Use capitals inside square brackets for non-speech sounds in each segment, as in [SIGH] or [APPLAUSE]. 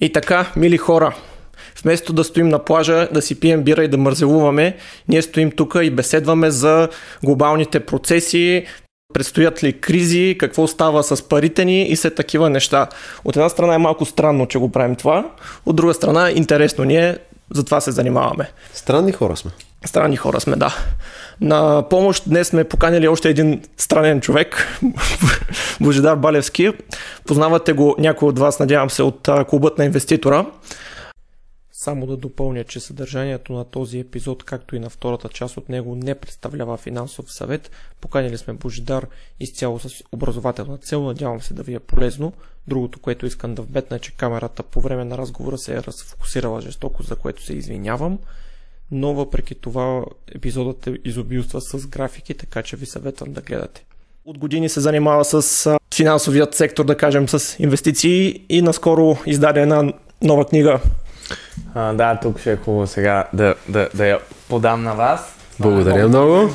И така, мили хора, вместо да стоим на плажа, да си пием бира и да мързелуваме, ние стоим тук и беседваме за глобалните процеси, предстоят ли кризи, какво става с парите ни и все такива неща. От една страна е малко странно, че го правим това, от друга страна интересно ни е, затова се занимаваме. Странни хора сме. Странни хора сме, да. На помощ днес сме поканили още един странен човек, [LAUGHS] Божидар Балевски. Познавате го някой от вас, надявам се, от клубът на инвеститора. Само да допълня, че съдържанието на този епизод, както и на втората част от него, не представлява финансов съвет. Поканили сме Божидар изцяло с образователна цел. Надявам се да ви е полезно. Другото, което искам да вбетна е, че камерата по време на разговора се е разфокусирала жестоко, за което се извинявам. Но въпреки това епизодът е изобилства с графики, така че ви съветвам да гледате. От години се занимава с финансовият сектор, да кажем, с инвестиции и наскоро издаде една нова книга а, да, тук ще е хубаво сега да, да, да я подам на вас. Благодаря много.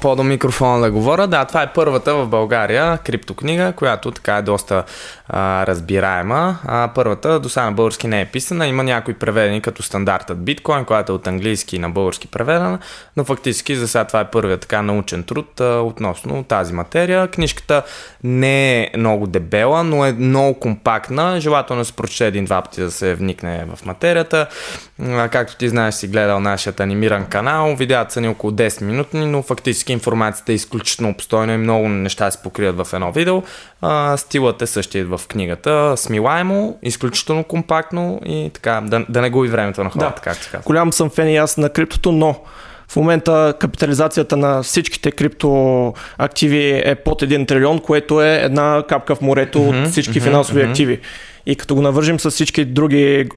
По, до микрофона да говоря. Да, това е първата в България криптокнига, която така е доста а, разбираема. А, първата до сега на български не е писана. Има някои преведени като стандартът биткоин, която е от английски на български преведена, но фактически за сега това е първият така научен труд а, относно тази материя. Книжката не е много дебела, но е много компактна. Желателно се прочете един-два пъти да се вникне в материята. А, както ти знаеш, си гледал нашият анимиран канал. Видеята са ни около 10 минутни, но фактически информацията е изключително обстойна и много неща се покрият в едно видео. А, стилът е същия в книгата. Смилаемо, изключително компактно и така, да, да не губи времето на хората, да. както така. Голям съм фен и аз на криптото, но в момента капитализацията на всичките криптоактиви е под 1 трилион, което е една капка в морето mm-hmm, от всички mm-hmm, финансови mm-hmm. активи. И като го навържим с всички други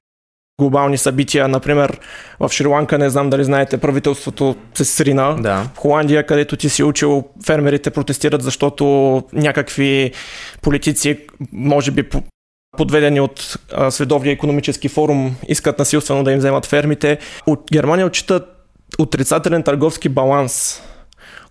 глобални събития. Например, в Шри-Ланка, не знам дали знаете, правителството се срина. Да. В Холандия, където ти си учил, фермерите протестират, защото някакви политици, може би подведени от Световния економически форум, искат насилствено да им вземат фермите. От Германия отчитат отрицателен търговски баланс,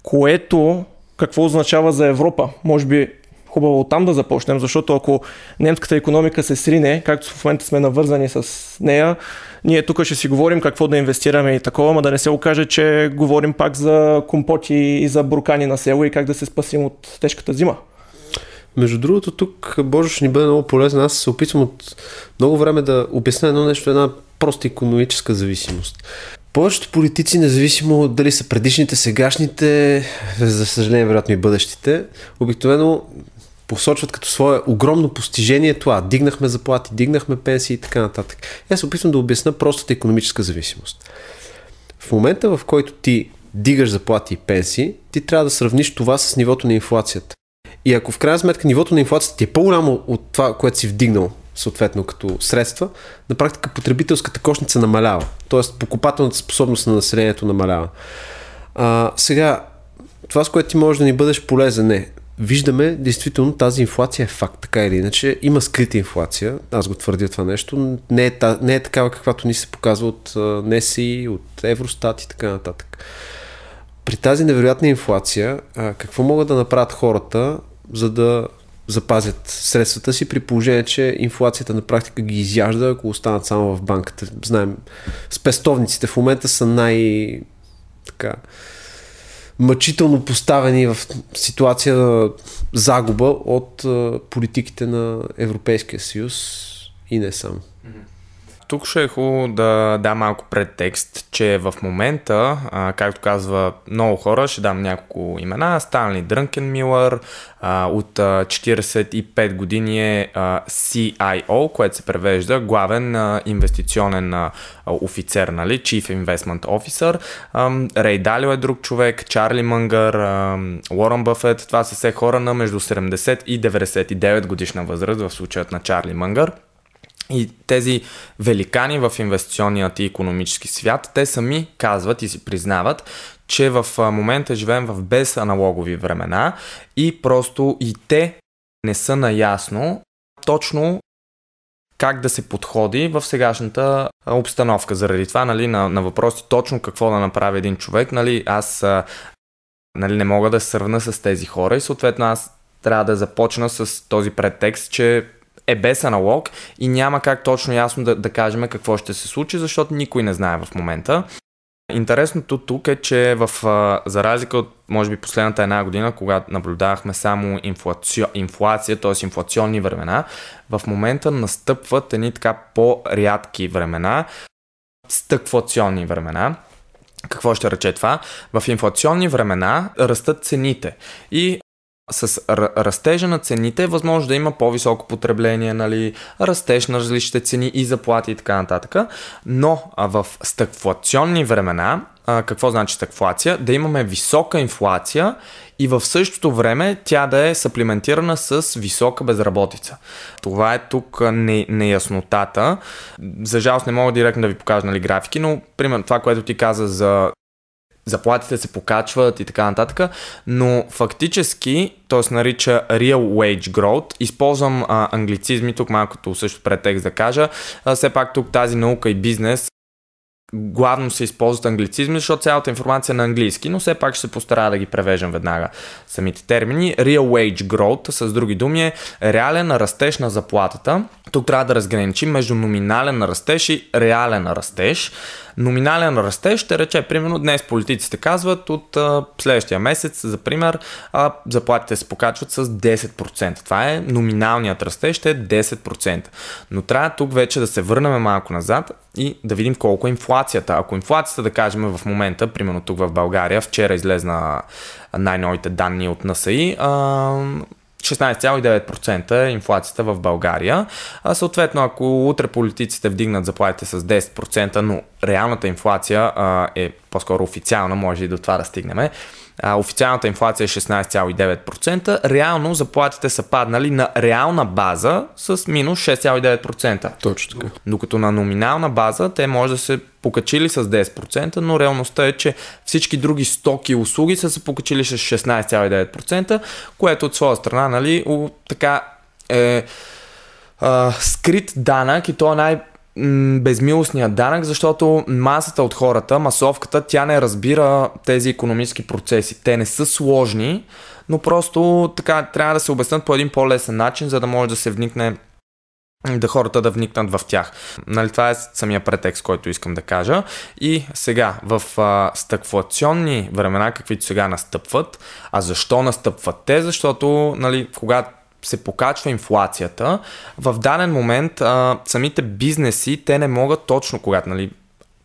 което какво означава за Европа? Може би хубаво там да започнем, защото ако немската економика се срине, както в момента сме навързани с нея, ние тук ще си говорим какво да инвестираме и такова, но да не се окаже, че говорим пак за компоти и за буркани на село и как да се спасим от тежката зима. Между другото, тук Боже ще ни бъде много полезно. Аз се опитвам от много време да обясня едно нещо, една проста економическа зависимост. Повечето политици, независимо дали са предишните, сегашните, за съжаление, вероятно и бъдещите, обикновено посочват като свое огромно постижение това. Дигнахме заплати, дигнахме пенсии и така нататък. Аз се опитвам да обясна простата економическа зависимост. В момента, в който ти дигаш заплати и пенсии, ти трябва да сравниш това с нивото на инфлацията. И ако в крайна сметка нивото на инфлацията ти е по-голямо от това, което си вдигнал, съответно като средства, на практика потребителската кошница намалява. Тоест покупателната способност на населението намалява. А, сега, това с което ти можеш да ни бъдеш полезен е виждаме, действително тази инфлация е факт, така или иначе. Има скрита инфлация, аз го твърдя това нещо. Не е, не е такава, каквато ни се показва от НЕСИ, от Евростат и така нататък. При тази невероятна инфлация, какво могат да направят хората, за да запазят средствата си, при положение, че инфлацията на практика ги изяжда, ако останат само в банката. Знаем, спестовниците в момента са най- така, мъчително поставени в ситуация на загуба от политиките на Европейския съюз и не само. Тук ще е хубаво да дам малко предтекст, че в момента, а, както казва много хора, ще дам няколко имена. Станли Дрънкен Милър а, от а, 45 години е а, CIO, което се превежда главен а, инвестиционен а, офицер, нали? Chief Investment Officer. А, Рей Далио е друг човек, Чарли Мънгър, Уорън Бъфет. Това са все хора на между 70 и 99 годишна възраст в случаят на Чарли Мънгър. И тези великани в инвестиционният и економически свят, те сами казват и си признават, че в момента живеем в безаналогови времена и просто и те не са наясно точно как да се подходи в сегашната обстановка. Заради това, нали, на, на въпроси точно какво да направи един човек, нали, аз нали, не мога да сравна с тези хора и съответно аз трябва да започна с този предтекст, че е без аналог и няма как точно ясно да, да кажем какво ще се случи, защото никой не знае в момента. Интересното тук е, че в, за разлика от, може би, последната една година, когато наблюдавахме само инфлация, инфлация т.е. инфлационни времена, в момента настъпват едни така по-рядки времена, стъкфлационни времена. Какво ще рече това? В инфлационни времена растат цените и с растежа на цените е възможно да има по-високо потребление, нали, растеж на различните цени и заплати и така нататък. Но а в стъкфлационни времена, а, какво значи стъкфлация? Да имаме висока инфлация и в същото време тя да е саплиментирана с висока безработица. Това е тук не, неяснотата. За жалост не мога директно да ви покажа нали, графики, но примерно това, което ти каза за заплатите се покачват и така нататък, но фактически то се нарича Real Wage Growth. Използвам а, англицизми, тук малкото също претекст да кажа. А, все пак тук тази наука и бизнес главно се използват англицизми, защото цялата информация е на английски, но все пак ще се постара да ги превеждам веднага самите термини. Real wage growth, с други думи, е реален растеж на заплатата. Тук трябва да разграничим между номинален растеж и реален растеж. Номинален растеж ще рече, примерно днес политиците казват от а, следващия месец, за пример, а, заплатите се покачват с 10%. Това е номиналният растеж, ще е 10%. Но трябва тук вече да се върнем малко назад и да видим колко е инфлацията. Ако инфлацията, да кажем в момента, примерно тук в България, вчера излезна най-новите данни от НСИ, 16,9% е инфлацията в България. А съответно, ако утре политиците вдигнат заплатите с 10%, но реалната инфлация а, е по-скоро официална, може и до това да стигнем, а, официалната инфлация е 16,9%, реално заплатите са паднали на реална база с минус 6,9%. Точно така. Докато на номинална база те може да се покачили с 10%, но реалността е, че всички други стоки и услуги са се покачили с 16,9%, което от своя страна, нали, така е а, скрит данък и то е най- безмилостният данък, защото масата от хората, масовката, тя не разбира тези економически процеси. Те не са сложни, но просто така трябва да се обяснат по един по-лесен начин, за да може да се вникне да хората да вникнат в тях. Нали, това е самия претекст, който искам да кажа. И сега, в а, стъкфлационни времена, каквито сега настъпват, а защо настъпват те? Защото, нали, когато се покачва инфлацията, в даден момент а, самите бизнеси, те не могат точно, когато нали,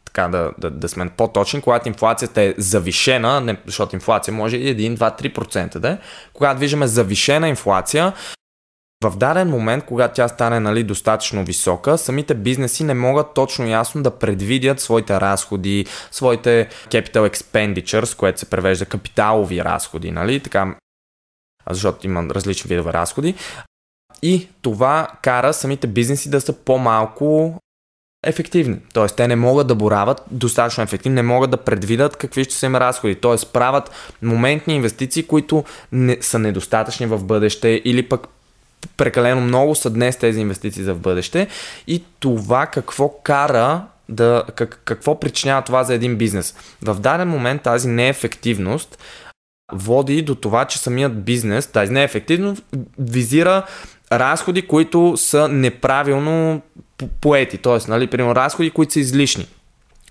така да, да, да сме по-точни, когато инфлацията е завишена, не, защото инфлация може и 1, 2, 3% да е, когато виждаме завишена инфлация, в даден момент, когато тя стане нали, достатъчно висока, самите бизнеси не могат точно ясно да предвидят своите разходи, своите capital expenditures, което се превежда капиталови разходи, нали, така защото има различни видове разходи. И това кара самите бизнеси да са по-малко ефективни. Тоест, те не могат да борават достатъчно ефективни, не могат да предвидят какви ще са им разходи. Тоест, правят моментни инвестиции, които не, са недостатъчни в бъдеще или пък прекалено много са днес тези инвестиции за в бъдеще. И това какво кара да, как, какво причинява това за един бизнес. В даден момент тази неефективност води до това, че самият бизнес, тази неефективно, визира разходи, които са неправилно поети. Тоест, нали, примерно, разходи, които са излишни.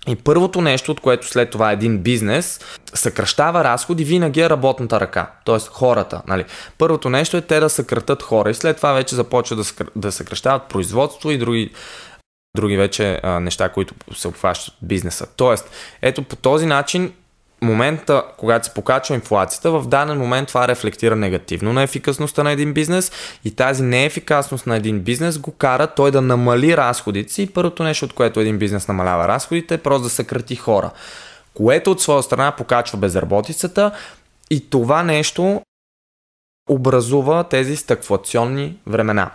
И първото нещо, от което след това един бизнес съкръщава разходи, винаги е работната ръка, т.е. хората. Нали. Първото нещо е те да съкратат хора и след това вече започва да, съкр... да съкръщават производство и други, други вече а, неща, които се обхващат бизнеса. Тоест, ето по този начин момента, когато се покачва инфлацията, в даден момент това рефлектира негативно на ефикасността на един бизнес и тази неефикасност на един бизнес го кара той да намали разходите си. Първото нещо, от което един бизнес намалява разходите е просто да съкрати хора, което от своя страна покачва безработицата. И това нещо образува тези стъкфлационни времена.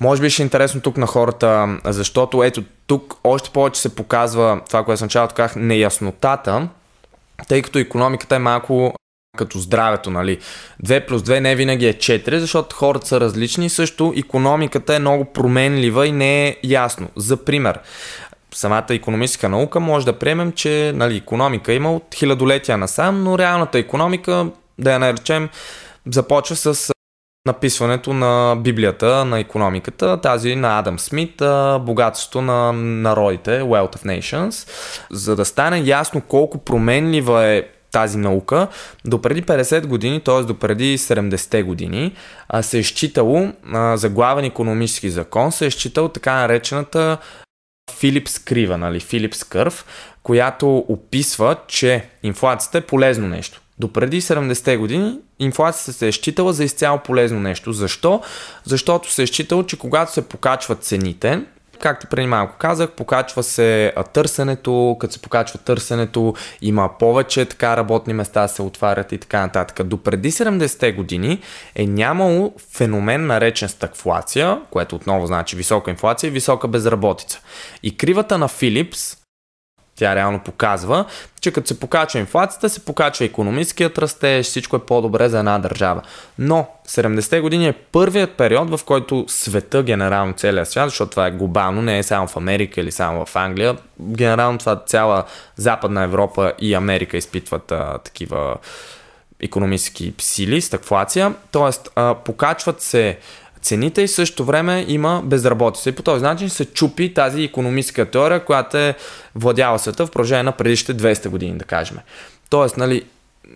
Може би ще е интересно тук на хората, защото ето тук още повече се показва това, което съм началото казах, неяснотата тъй като економиката е малко като здравето, нали. 2 плюс 2 не винаги е 4, защото хората са различни. Също економиката е много променлива и не е ясно. За пример, самата економическа наука може да приемем, че нали, економика има от хилядолетия насам, но реалната економика, да я наречем, започва с написването на Библията на економиката, тази на Адам Смит, богатството на народите, Wealth of Nations, за да стане ясно колко променлива е тази наука, до преди 50 години, т.е. до преди 70-те години, се е считало за главен економически закон, се е считал така наречената Филипс крива, нали, Филипс кърв, която описва, че инфлацията е полезно нещо. До преди 70-те години инфлацията се е считала за изцяло полезно нещо. Защо? Защото се е считало, че когато се покачват цените, както преди малко казах, покачва се търсенето, като се покачва търсенето, има повече така работни места се отварят и така нататък. До преди 70-те години е нямало феномен наречен стагфлация, което отново значи висока инфлация и висока безработица. И кривата на Филипс, тя реално показва, че като се покачва инфлацията, се покачва економическият растеж, всичко е по-добре за една държава. Но 70-те години е първият период, в който света, генерално целият свят, защото това е глобално, не е само в Америка или само в Англия, генерално това цяла Западна Европа и Америка изпитват а, такива економически сили, стагфлация, т.е. покачват се цените и в същото време има безработица. И по този начин се чупи тази економическа теория, която е владяла света в продължение на предишните 200 години, да кажем. Тоест, нали,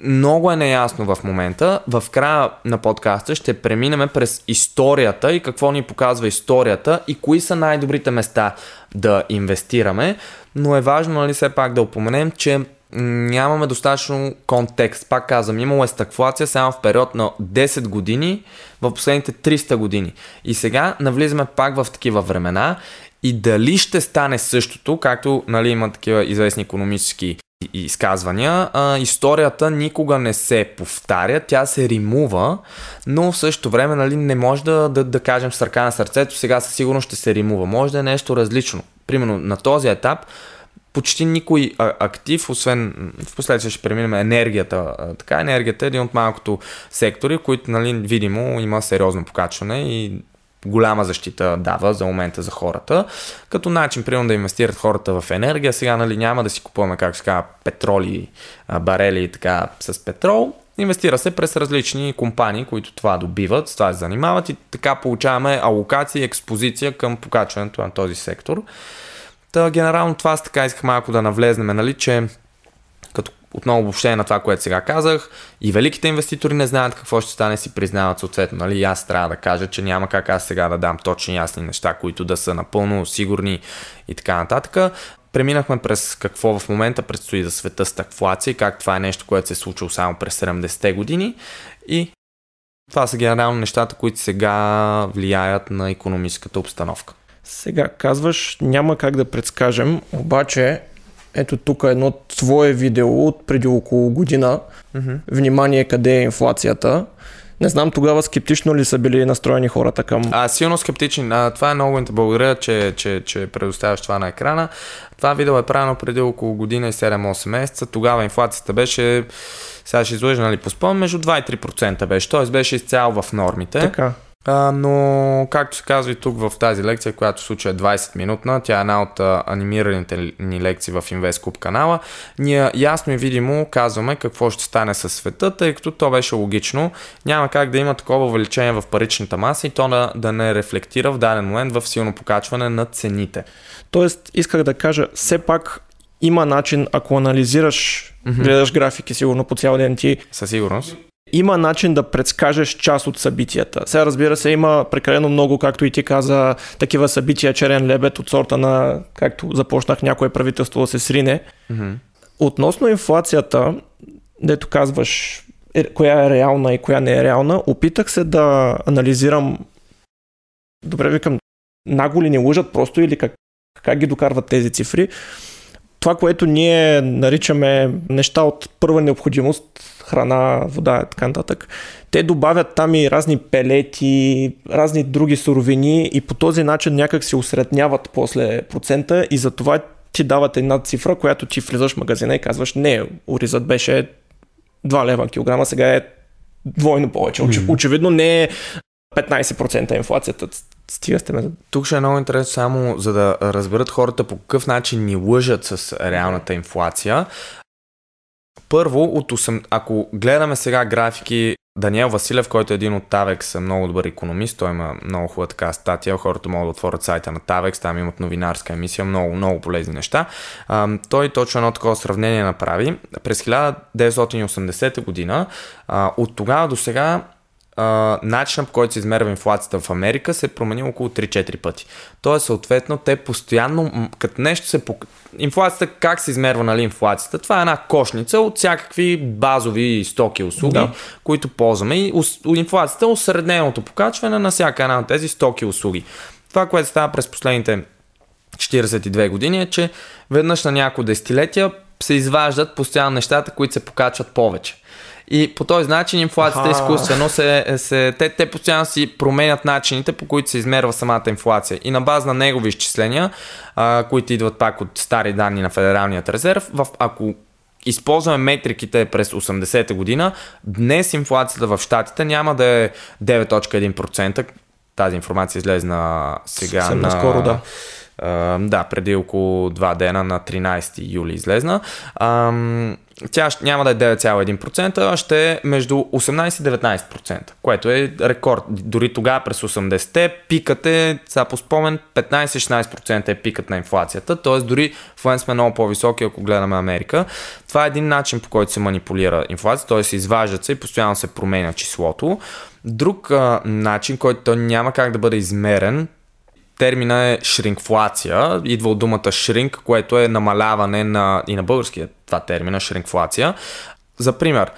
много е неясно в момента. В края на подкаста ще преминем през историята и какво ни показва историята и кои са най-добрите места да инвестираме. Но е важно, нали, все пак да упоменем, че нямаме достатъчно контекст. Пак казвам, имало е стагфлация само в период на 10 години в последните 300 години. И сега навлизаме пак в такива времена и дали ще стане същото, както нали, има такива известни економически изказвания, а, историята никога не се повтаря, тя се римува, но в същото време нали, не може да, да, да кажем с ръка на сърцето, сега със сигурност ще се римува. Може да е нещо различно. Примерно на този етап почти никой актив, освен в последствие ще преминем енергията. Така, енергията е един от малкото сектори, които нали, видимо има сериозно покачване и голяма защита дава за момента за хората. Като начин, примерно да инвестират хората в енергия, сега нали, няма да си купуваме, как се казва, петроли, барели и така с петрол. Инвестира се през различни компании, които това добиват, с това се занимават и така получаваме алокация и експозиция към покачването на този сектор. Та, генерално това аз така исках малко да навлезнем, нали, че като отново обобщение на това, което сега казах, и великите инвеститори не знаят какво ще стане, си признават съответно. Нали? Аз трябва да кажа, че няма как аз сега да дам точни ясни неща, които да са напълно сигурни и така нататък. Преминахме през какво в момента предстои за света стагфлация, как това е нещо, което се е случило само през 70-те години и това са генерално нещата, които сега влияят на економическата обстановка. Сега казваш, няма как да предскажем, обаче ето тук е едно твое видео от преди около година. Mm-hmm. Внимание къде е инфлацията. Не знам тогава скептично ли са били настроени хората към... А, силно скептични. А, това е много благодаря, че, че, че предоставяш това на екрана. Това видео е правено преди около година и 7-8 месеца. Тогава инфлацията беше, сега ще излъжа, нали, по спомен, между 2 и 3% беше. Т.е. беше изцяло в нормите. Така. А, но, както се казва и тук в тази лекция, която в случая е 20 минутна, тя е една от а, анимираните ни лекции в InvestCube канала, ние ясно и видимо казваме какво ще стане със света, тъй като то беше логично. Няма как да има такова увеличение в паричната маса и то да, да не рефлектира в даден момент в силно покачване на цените. Тоест, исках да кажа, все пак има начин, ако анализираш, mm-hmm. гледаш графики сигурно по цял ден ти. Със сигурност има начин да предскажеш част от събитията. Сега разбира се, има прекалено много, както и ти каза, такива събития, черен лебед от сорта на, както започнах, някое правителство да се срине. Mm-hmm. Относно инфлацията, дето казваш е, коя е реална и коя не е реална, опитах се да анализирам, добре викам, наго ли не лъжат просто или как, как ги докарват тези цифри. Това, което ние наричаме неща от първа необходимост, храна, вода и така нататък. Те добавят там и разни пелети, разни други суровини и по този начин някак се усредняват после процента и затова ти дават една цифра, която ти влизаш в магазина и казваш не, оризът беше 2 лева килограма, сега е двойно повече. Оч, очевидно не е 15% инфлацията. Стига сте ме. Тук ще е много интересно само за да разберат хората по какъв начин ни лъжат с реалната инфлация първо, от 8, ако гледаме сега графики, Даниел Василев, който е един от Tavex, много добър економист, той има много хубава така статия, хората могат да отворят сайта на Tavex, там имат новинарска емисия, много, много полезни неща. А, той точно едно такова сравнение направи. През 1980 година, а, от тогава до сега начинът по който се измерва инфлацията в Америка се е променил около 3-4 пъти. Тоест, съответно, те постоянно, като нещо се... Инфлацията, как се измерва нали, инфлацията? Това е една кошница от всякакви базови стоки и услуги, да. които ползваме. И инфлацията е осредненото покачване на всяка една от тези стоки и услуги. Това, което става през последните 42 години е, че веднъж на няколко десетилетия се изваждат постоянно нещата, които се покачват повече. И по този начин инфлацията е изкуствено се, се те, те постоянно си променят начините, по които се измерва самата инфлация. И на база на негови изчисления, а, които идват пак от стари данни на Федералният резерв, в, ако използваме метриките през 80-та година, днес инфлацията в Штатите няма да е 9.1%. Тази информация излезна сега Съвсем на... скоро, да да, преди около 2 дена на 13 юли излезна. Тя няма да е 9,1%, а ще е между 18 и 19%, което е рекорд. Дори тогава през 80-те пикът е, сега по спомен, 15-16% е пикът на инфлацията, т.е. дори в момент сме много по-високи, ако гледаме Америка. Това е един начин по който се манипулира инфлацията, т.е. изваждат се и постоянно се променя числото. Друг а, начин, който няма как да бъде измерен, термина е шринкфлация. Идва от думата шринк, което е намаляване на, и на българския това термина, шринкфлация. За пример,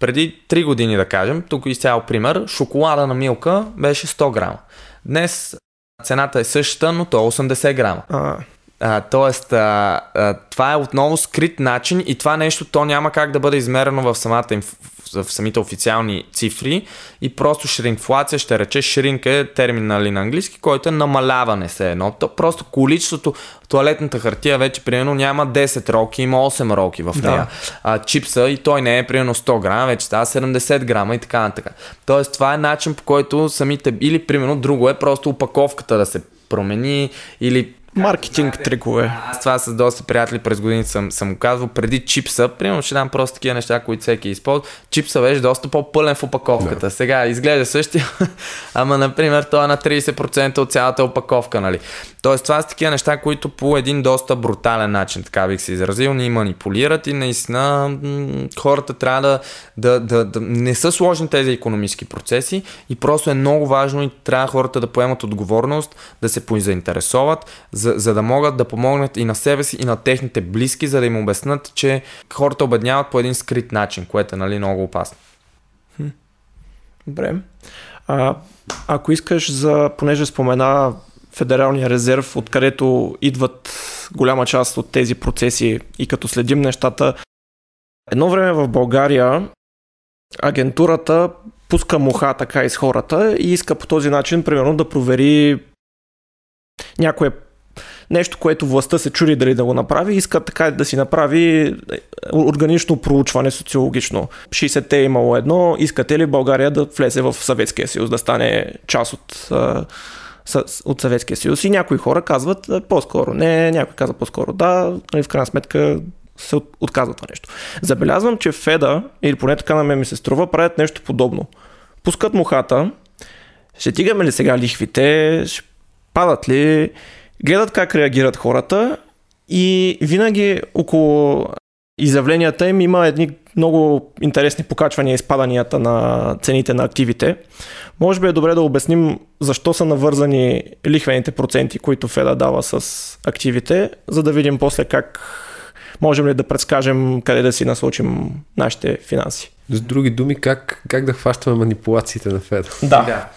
преди 3 години да кажем, тук изцяло пример, шоколада на Милка беше 100 грама. Днес цената е същата, но то е 80 грама. А. А, тоест, а, а, това е отново скрит начин и това нещо то няма как да бъде измерено в самата инф в самите официални цифри и просто шринкфлация ще рече шринк е термин нали, на английски, който е намаляване се едно. То, просто количеството туалетната хартия вече примерно няма 10 роки, има 8 роки в нея. Да. А, чипса и той не е примерно 100 грама, вече става 70 грама и така нататък. Тоест това е начин по който самите, или примерно друго е просто упаковката да се промени или Маркетинг трикове. Аз това с доста приятели през години съм, съм казвал. Преди чипса, примерно ще дам просто такива неща, които всеки използва. Чипса беше доста по-пълен в опаковката. Да. Сега изглежда същия, [LAUGHS] ама например той е на 30% от цялата опаковка. Нали? Тоест това са такива неща, които по един доста брутален начин, така бих се изразил, ни манипулират и наистина хората трябва да, да, да, да не са сложни тези економически процеси и просто е много важно и трябва хората да поемат отговорност, да се заинтересоват, за, за да могат да помогнат и на себе си, и на техните близки, за да им обяснат, че хората обедняват по един скрит начин, което е нали, много опасно. Добре. А, ако искаш за, понеже спомена Федералния резерв, откъдето идват голяма част от тези процеси и като следим нещата, едно време в България агентурата пуска муха така из хората и иска по този начин, примерно, да провери някое нещо, което властта се чуди дали да го направи, иска така да си направи органично проучване социологично. 60-те е имало едно, искате ли България да влезе в Съветския съюз, да стане част от от Съветския съюз и някои хора казват по-скоро не, някой казва по-скоро да, нали, в крайна сметка се отказва това нещо. Забелязвам, че Феда, или поне така на мен ми се струва, правят нещо подобно. Пускат мухата, ще тигаме ли сега лихвите, ще падат ли, гледат как реагират хората и винаги около изявленията им има едни много интересни покачвания и изпаданията на цените на активите. Може би е добре да обясним защо са навързани лихвените проценти, които Феда дава с активите, за да видим после как можем ли да предскажем къде да си насочим нашите финанси. С други думи, как, как да хващаме манипулациите на Феда. Да. да.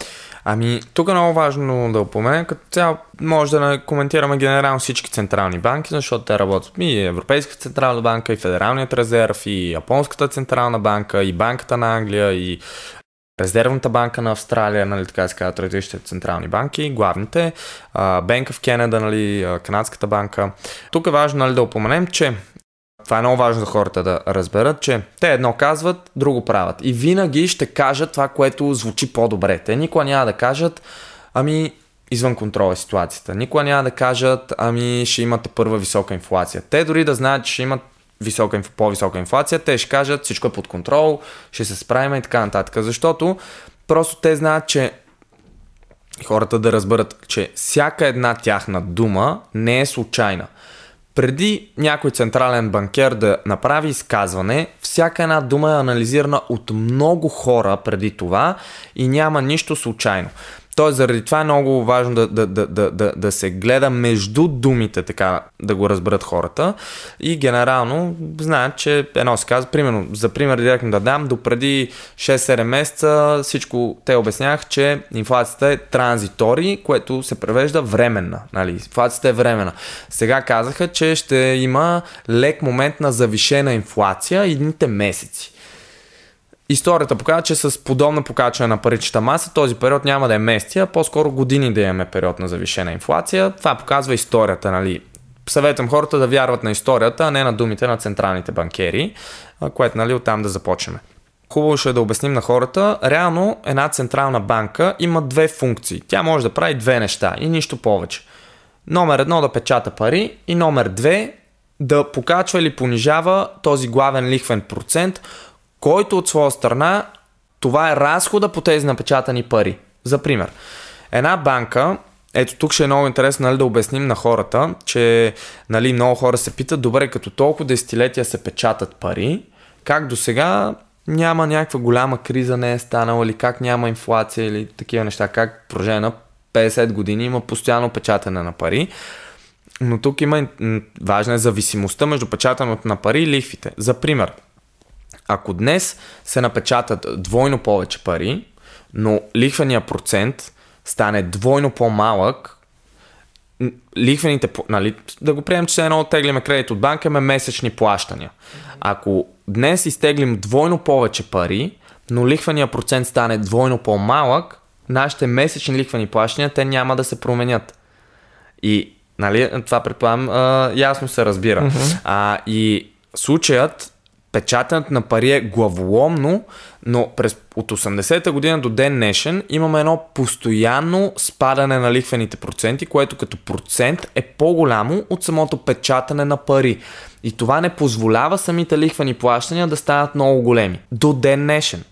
Ами, тук е много важно да упоменем, като цяло може да коментираме генерално всички централни банки, защото те работят и Европейската централна банка, и Федералният резерв, и Японската централна банка, и Банката на Англия, и Резервната банка на Австралия, нали, така се казват различните централни банки, главните, Bank of Canada, нали, Канадската банка. Тук е важно нали, да упоменем, че това е много важно за хората да разберат, че те едно казват, друго правят. И винаги ще кажат това, което звучи по-добре. Те никога няма да кажат, ами извън контрола е ситуацията. Никога няма да кажат, ами ще имате първа висока инфлация. Те дори да знаят, че ще имат висока, по-висока инфлация, те ще кажат всичко е под контрол, ще се справим и така нататък. Защото просто те знаят, че хората да разберат, че всяка една тяхна дума не е случайна. Преди някой централен банкер да направи изказване, всяка една дума е анализирана от много хора преди това и няма нищо случайно. Тоест, заради това е много важно да, да, да, да, да, да се гледа между думите, така да го разберат хората. И генерално знаят, че едно се казва, примерно, за пример директно да дам, до преди 6-7 месеца всичко те обяснях, че инфлацията е транзитори, което се превежда временна. Нали? Инфлацията е временна. Сега казаха, че ще има лек момент на завишена инфлация едните месеци. Историята показва, че с подобно покачване на паричната маса този период няма да е месеци, а по-скоро години да имаме период на завишена инфлация. Това показва историята, нали? Съветвам хората да вярват на историята, а не на думите на централните банкери, което нали оттам да започнем. Хубаво ще е да обясним на хората. Реално една централна банка има две функции. Тя може да прави две неща и нищо повече. Номер едно да печата пари и номер две да покачва или понижава този главен лихвен процент, който от своя страна това е разхода по тези напечатани пари. За пример, една банка, ето тук ще е много интересно нали, да обясним на хората, че нали, много хора се питат, добре, като толкова десетилетия се печатат пари, как до сега няма някаква голяма криза не е станала или как няма инфлация или такива неща, как продължение на 50 години има постоянно печатане на пари. Но тук има важна е зависимостта между печатането на пари и лихвите. За пример, ако днес се напечатат двойно повече пари, но лихвения процент стане двойно по-малък, лихвените, нали, да го приемем, че едно оттеглиме кредит от банка, имаме месечни плащания. Ако днес изтеглим двойно повече пари, но лихвения процент стане двойно по-малък, нашите месечни лихвени плащания, те няма да се променят. И нали, това предполагам ясно се разбира. Mm-hmm. А, и случаят печатането на пари е главоломно, но през, от 80-та година до ден днешен имаме едно постоянно спадане на лихвените проценти, което като процент е по-голямо от самото печатане на пари. И това не позволява самите лихвени плащания да станат много големи. До ден днешен.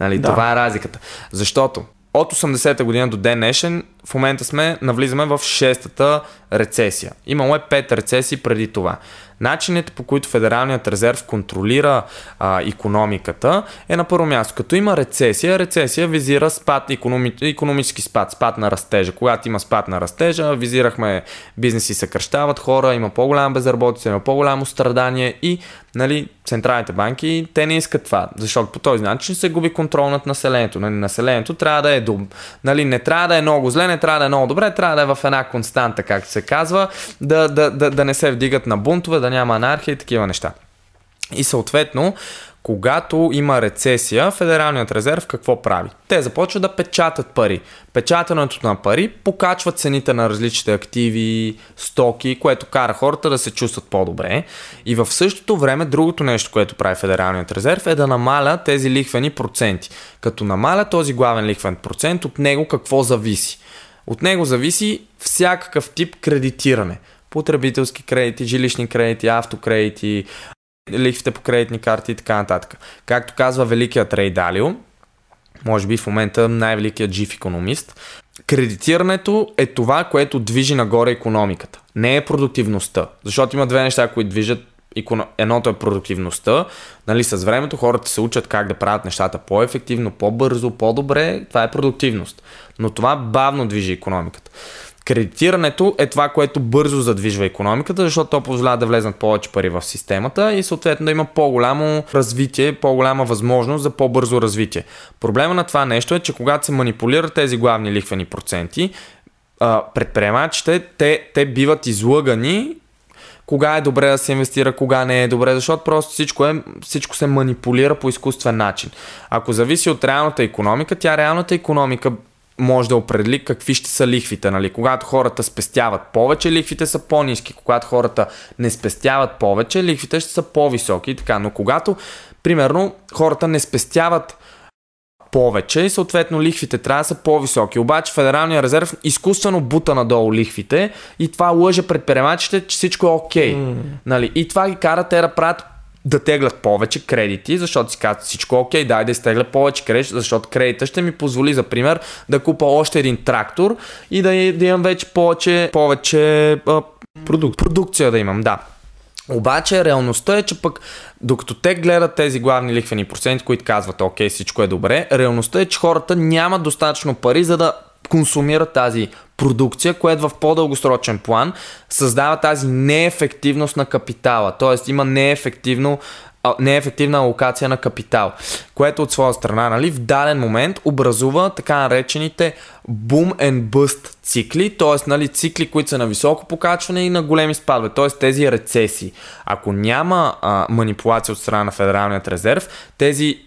Нали, да. Това е разликата. Защото от 80-та година до ден днешен в момента сме, навлизаме в шестата рецесия. Имало е пет рецесии преди това. Начините по които Федералният резерв контролира а, економиката е на първо място. Като има рецесия, рецесия визира спад, економи, економически спад, спад на растежа. Когато има спад на растежа, визирахме бизнеси съкръщават хора, има по-голяма безработица, има по-голямо страдание и нали, централните банки, те не искат това, защото по този начин се губи контрол над населението. Нали, населението трябва да е дум. Нали, не трябва да е много зле, не трябва да е много добре, трябва да е в една константа, както се казва, да, да, да, да не се вдигат на бунтове, да няма анархия и такива неща. И съответно, когато има рецесия, Федералният резерв какво прави? Те започват да печатат пари. Печатането на пари покачва цените на различните активи, стоки, което кара хората да се чувстват по-добре. И в същото време другото нещо, което прави Федералният резерв е да намаля тези лихвени проценти. Като намаля този главен лихвен процент, от него какво зависи? От него зависи всякакъв тип кредитиране. Потребителски кредити, жилищни кредити, автокредити, лихвите по кредитни карти и така нататък. Както казва великият Рей Далио, може би в момента най-великият жив економист, кредитирането е това, което движи нагоре економиката. Не е продуктивността. Защото има две неща, които движат Едното е продуктивността. Нали, с времето хората се учат как да правят нещата по-ефективно, по-бързо, по-добре. Това е продуктивност. Но това бавно движи економиката. Кредитирането е това, което бързо задвижва економиката, защото то позволява да влезнат повече пари в системата и съответно да има по-голямо развитие, по-голяма възможност за по-бързо развитие. Проблема на това нещо е, че когато се манипулират тези главни лихвени проценти, предприемачите, те, те биват излъгани кога е добре да се инвестира, кога не е добре, защото просто всичко, е, всичко се манипулира по изкуствен начин. Ако зависи от реалната економика, тя реалната економика може да определи какви ще са лихвите. Нали? Когато хората спестяват повече, лихвите са по-низки. Когато хората не спестяват повече, лихвите ще са по-високи и така. Но когато, примерно, хората не спестяват повече и съответно лихвите трябва да са по-високи. Обаче Федералния резерв изкуствено бута надолу лихвите и това лъже предприемачите, че всичко е окей. Okay. Mm. Нали? И това ги кара те да правят да теглят повече кредити, защото си казват всичко окей, дай да изтегля повече кредит, защото кредита ще ми позволи, за пример, да купа още един трактор и да, да имам вече повече, повече а, Продукт. продукция да имам, да. Обаче реалността е, че пък докато те гледат тези главни лихвени проценти, които казват, окей, всичко е добре, реалността е, че хората нямат достатъчно пари, за да консумират тази продукция, което в по-дългосрочен план създава тази неефективност на капитала. Тоест има неефективно неефективна алокация на капитал, което от своя страна нали, в даден момент образува така наречените boom and bust цикли, т.е. Нали, цикли, които са на високо покачване и на големи спадове, т.е. тези рецесии. Ако няма а, манипулация от страна на Федералният резерв, тези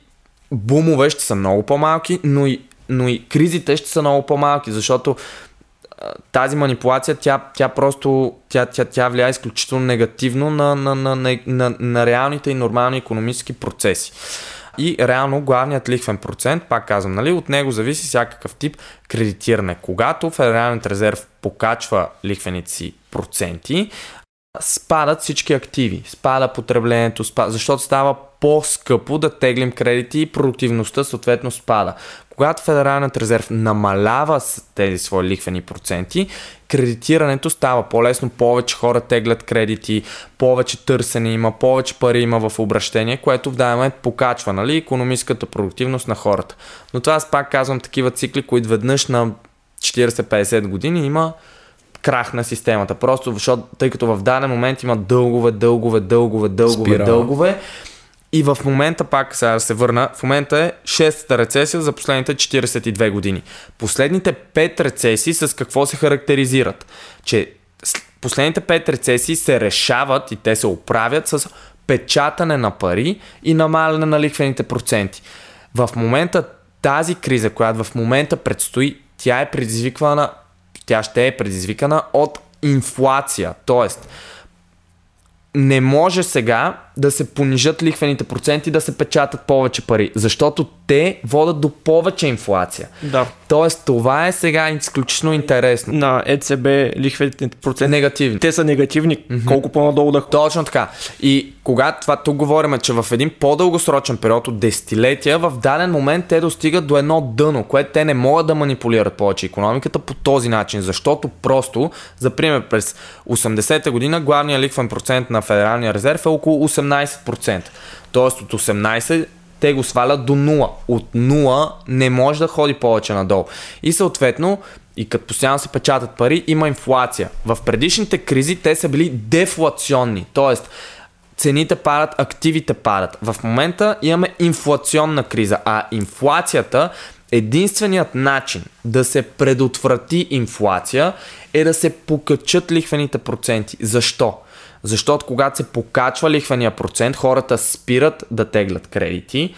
бумове ще са много по-малки, но и, но и кризите ще са много по-малки, защото тази манипулация, тя, тя просто тя, тя, тя влияе изключително негативно на, на, на, на, на, на реалните и нормални економически процеси. И реално главният лихвен процент, пак казвам, нали, от него зависи всякакъв тип кредитиране. Когато Федералният резерв покачва лихвените си проценти, спадат всички активи, спада потреблението, спада, защото става по-скъпо да теглим кредити и продуктивността съответно спада. Когато Федералният резерв намалява тези свои лихвени проценти, кредитирането става по-лесно, повече хора теглят кредити, повече търсене има, повече пари има в обращение, което в даден момент покачва нали, економическата продуктивност на хората. Но това аз пак казвам такива цикли, които веднъж на 40-50 години има крах на системата. Просто защото, тъй като в даден момент има дългове, дългове, дългове, дългове, Спирал. дългове. И в момента, пак сега да се върна, в момента е шестата рецесия за последните 42 години. Последните 5 рецесии с какво се характеризират? Че последните 5 рецесии се решават и те се оправят с печатане на пари и намаляне на лихвените проценти. В момента тази криза, която в момента предстои, тя е предизвиквана тя ще е предизвикана от инфлация. Тоест, не може сега да се понижат лихвените проценти да се печатат повече пари, защото те водат до повече инфлация. Да. Тоест, това е сега изключително интересно. На ЕЦБ лихвените проценти. Негативни. Те са негативни. Mm-hmm. Колко по-надолу да. Точно така. И когато това тук говорим, че в един по-дългосрочен период от десетилетия, в даден момент те достигат до едно дъно, което те не могат да манипулират повече економиката по този начин, защото просто, за пример, през 80-та година главният лихвен процент на Федералния резерв е около 18%. Тоест от 18 те го свалят до 0. От 0 не може да ходи повече надолу. И съответно, и като постоянно се печатат пари, има инфлация. В предишните кризи те са били дефлационни, т.е. цените падат, активите падат. В момента имаме инфлационна криза, а инфлацията единственият начин да се предотврати инфлация е да се покачат лихвените проценти. Защо? Защото когато се покачва лихвения процент, хората спират да теглят кредити,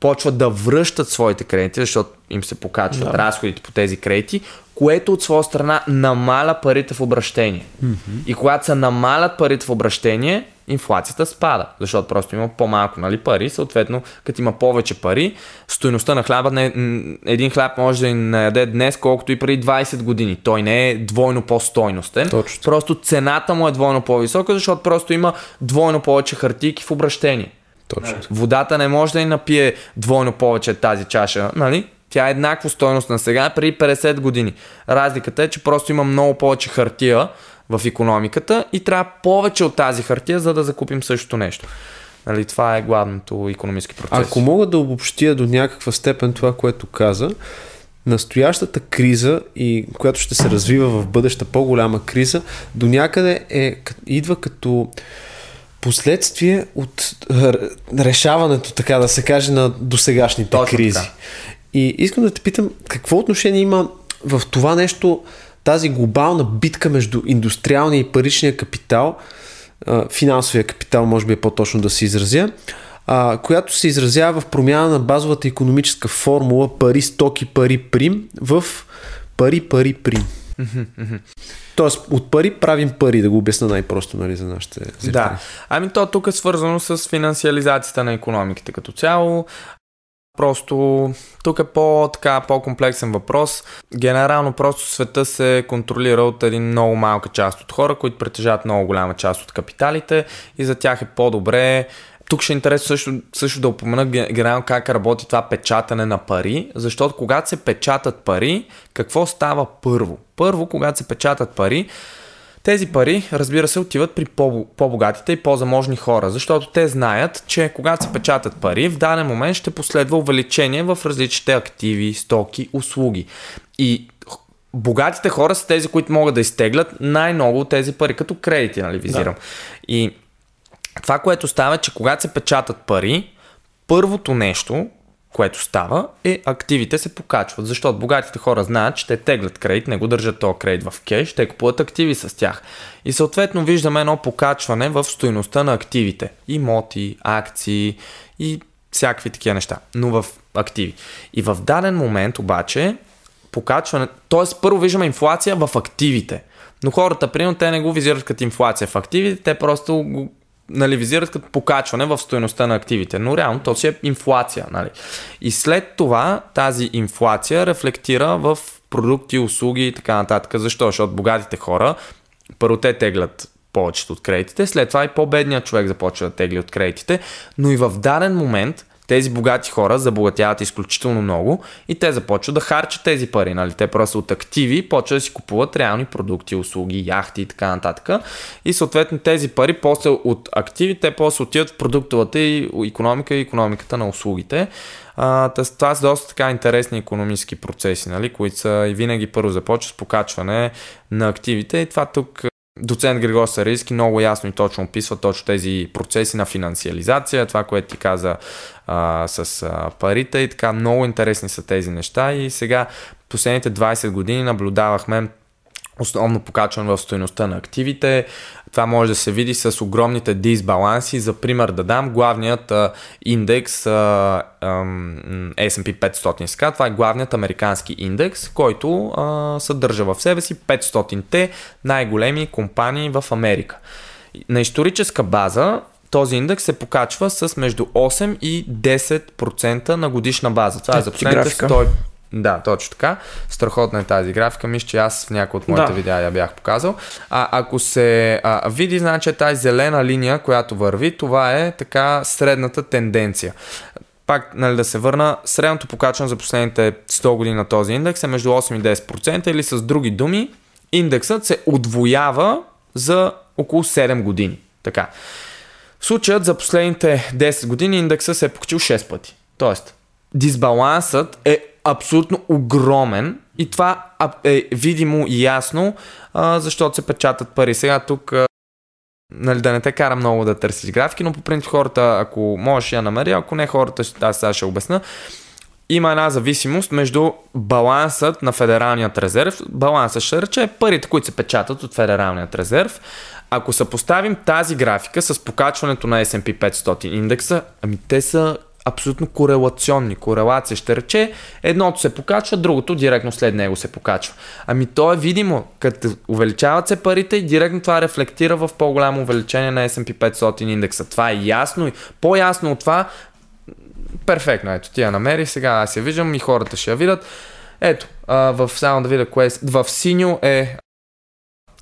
почват да връщат своите кредити, защото им се покачват да. разходите по тези кредити, което от своя страна намаля парите в обращение. Mm-hmm. И когато се намалят парите в обращение, инфлацията спада, защото просто има по-малко нали, пари, съответно, като има повече пари, стоеността на хляба, не, един хляб може да ни наяде днес, колкото и преди 20 години. Той не е двойно по-стойностен, Точно. просто цената му е двойно по-висока, защото просто има двойно повече хартийки в обращение. Точно. Водата не може да ни напие двойно повече тази чаша, нали? Тя е еднакво стойност на сега преди 50 години. Разликата е, че просто има много повече хартия в економиката и трябва повече от тази хартия, за да закупим същото нещо. Нали, това е главното економически процес. Ако мога да обобщия до някаква степен това, което каза, настоящата криза и която ще се развива в бъдеща по-голяма криза, до някъде е, идва като последствие от решаването, така да се каже, на досегашните Точно кризи. Така. И искам да те питам, какво отношение има в това нещо тази глобална битка между индустриалния и паричния капитал, финансовия капитал, може би е по-точно да се изразя, която се изразява в промяна на базовата економическа формула пари, стоки, пари, прим в пари, пари, прим. Тоест, от пари правим пари, да го обясна най-просто нали, за нашите зрители. Да. Ами то тук е свързано с финансиализацията на економиките като цяло. Просто тук е по, така, по-комплексен въпрос. Генерално просто света се контролира от един много малка част от хора, които притежават много голяма част от капиталите и за тях е по-добре тук ще е интересно също, също да упомена генерално как работи това печатане на пари, защото когато се печатат пари, какво става първо? Първо, когато се печатат пари, тези пари, разбира се, отиват при по-богатите и по-заможни хора, защото те знаят, че когато се печатат пари, в даден момент ще последва увеличение в различните активи, стоки, услуги. И богатите хора са тези, които могат да изтеглят най-много от тези пари, като кредити, нали, визирам. Да. И това, което става, е, че когато се печатат пари, първото нещо, което става, е активите се покачват. Защото богатите хора знаят, че те теглят кредит, не го държат този кредит в кеш, те купуват активи с тях. И съответно виждаме едно покачване в стоеността на активите. Имоти, акции и всякакви такива неща, но в активи. И в даден момент обаче покачване, т.е. първо виждаме инфлация в активите. Но хората, примерно, те не го визират като инфлация в активите, те просто го нали, визират като покачване в стоеността на активите. Но реално то си е инфлация. Нали. И след това тази инфлация рефлектира в продукти, услуги и така нататък. Защо? Защото богатите хора първо те теглят повечето от кредитите, след това и по-бедният човек започва да тегли от кредитите, но и в даден момент тези богати хора забогатяват изключително много и те започват да харчат тези пари. Нали? Те просто от активи почват да си купуват реални продукти, услуги, яхти и така нататък. И съответно тези пари после от активи, те после отиват в продуктовата и економика и економиката на услугите. А, това са доста така интересни економически процеси, нали, които са и винаги първо започват с покачване на активите и това тук Доцент Григор Сарийски много ясно и точно описва точно тези процеси на финансиализация, това, което ти каза а, с а, парите и така. Много интересни са тези неща и сега последните 20 години наблюдавахме основно покачване в стоеността на активите. Това може да се види с огромните дисбаланси. За пример да дам, главният а, индекс а, а, S&P 500 ска, това е главният американски индекс, който а, съдържа в себе си 500-те най-големи компании в Америка. На историческа база този индекс се покачва с между 8 и 10% на годишна база. Това е за последните 100, да, точно така. Страхотна е тази графика. Мисля, че аз в някои от моите да. видеа я бях показал. А, ако се а, види, значи тази зелена линия, която върви, това е така средната тенденция. Пак нали, да се върна, средното покачване за последните 100 години на този индекс е между 8 и 10% или с други думи, индексът се отвоява за около 7 години. Така. В случаят за последните 10 години индекса се е покачил 6 пъти. Тоест, дисбалансът е абсолютно огромен и това е видимо и ясно, а, защото се печатат пари. Сега тук нали, да не те кара много да търсиш графики, но по принцип хората, ако можеш я намери, ако не хората, аз сега ще обясна, има една зависимост между балансът на Федералният резерв. Балансът ще рече парите, които се печатат от Федералният резерв. Ако съпоставим тази графика с покачването на S&P 500 индекса, ами те са абсолютно корелационни. Корелация ще рече, едното се покачва, другото директно след него се покачва. Ами то е видимо, като увеличават се парите и директно това рефлектира в по-голямо увеличение на S&P 500 индекса. Това е ясно и по-ясно от това, перфектно, ето ти я намери, сега аз я виждам и хората ще я видят. Ето, в, само да видя кое е, в синьо е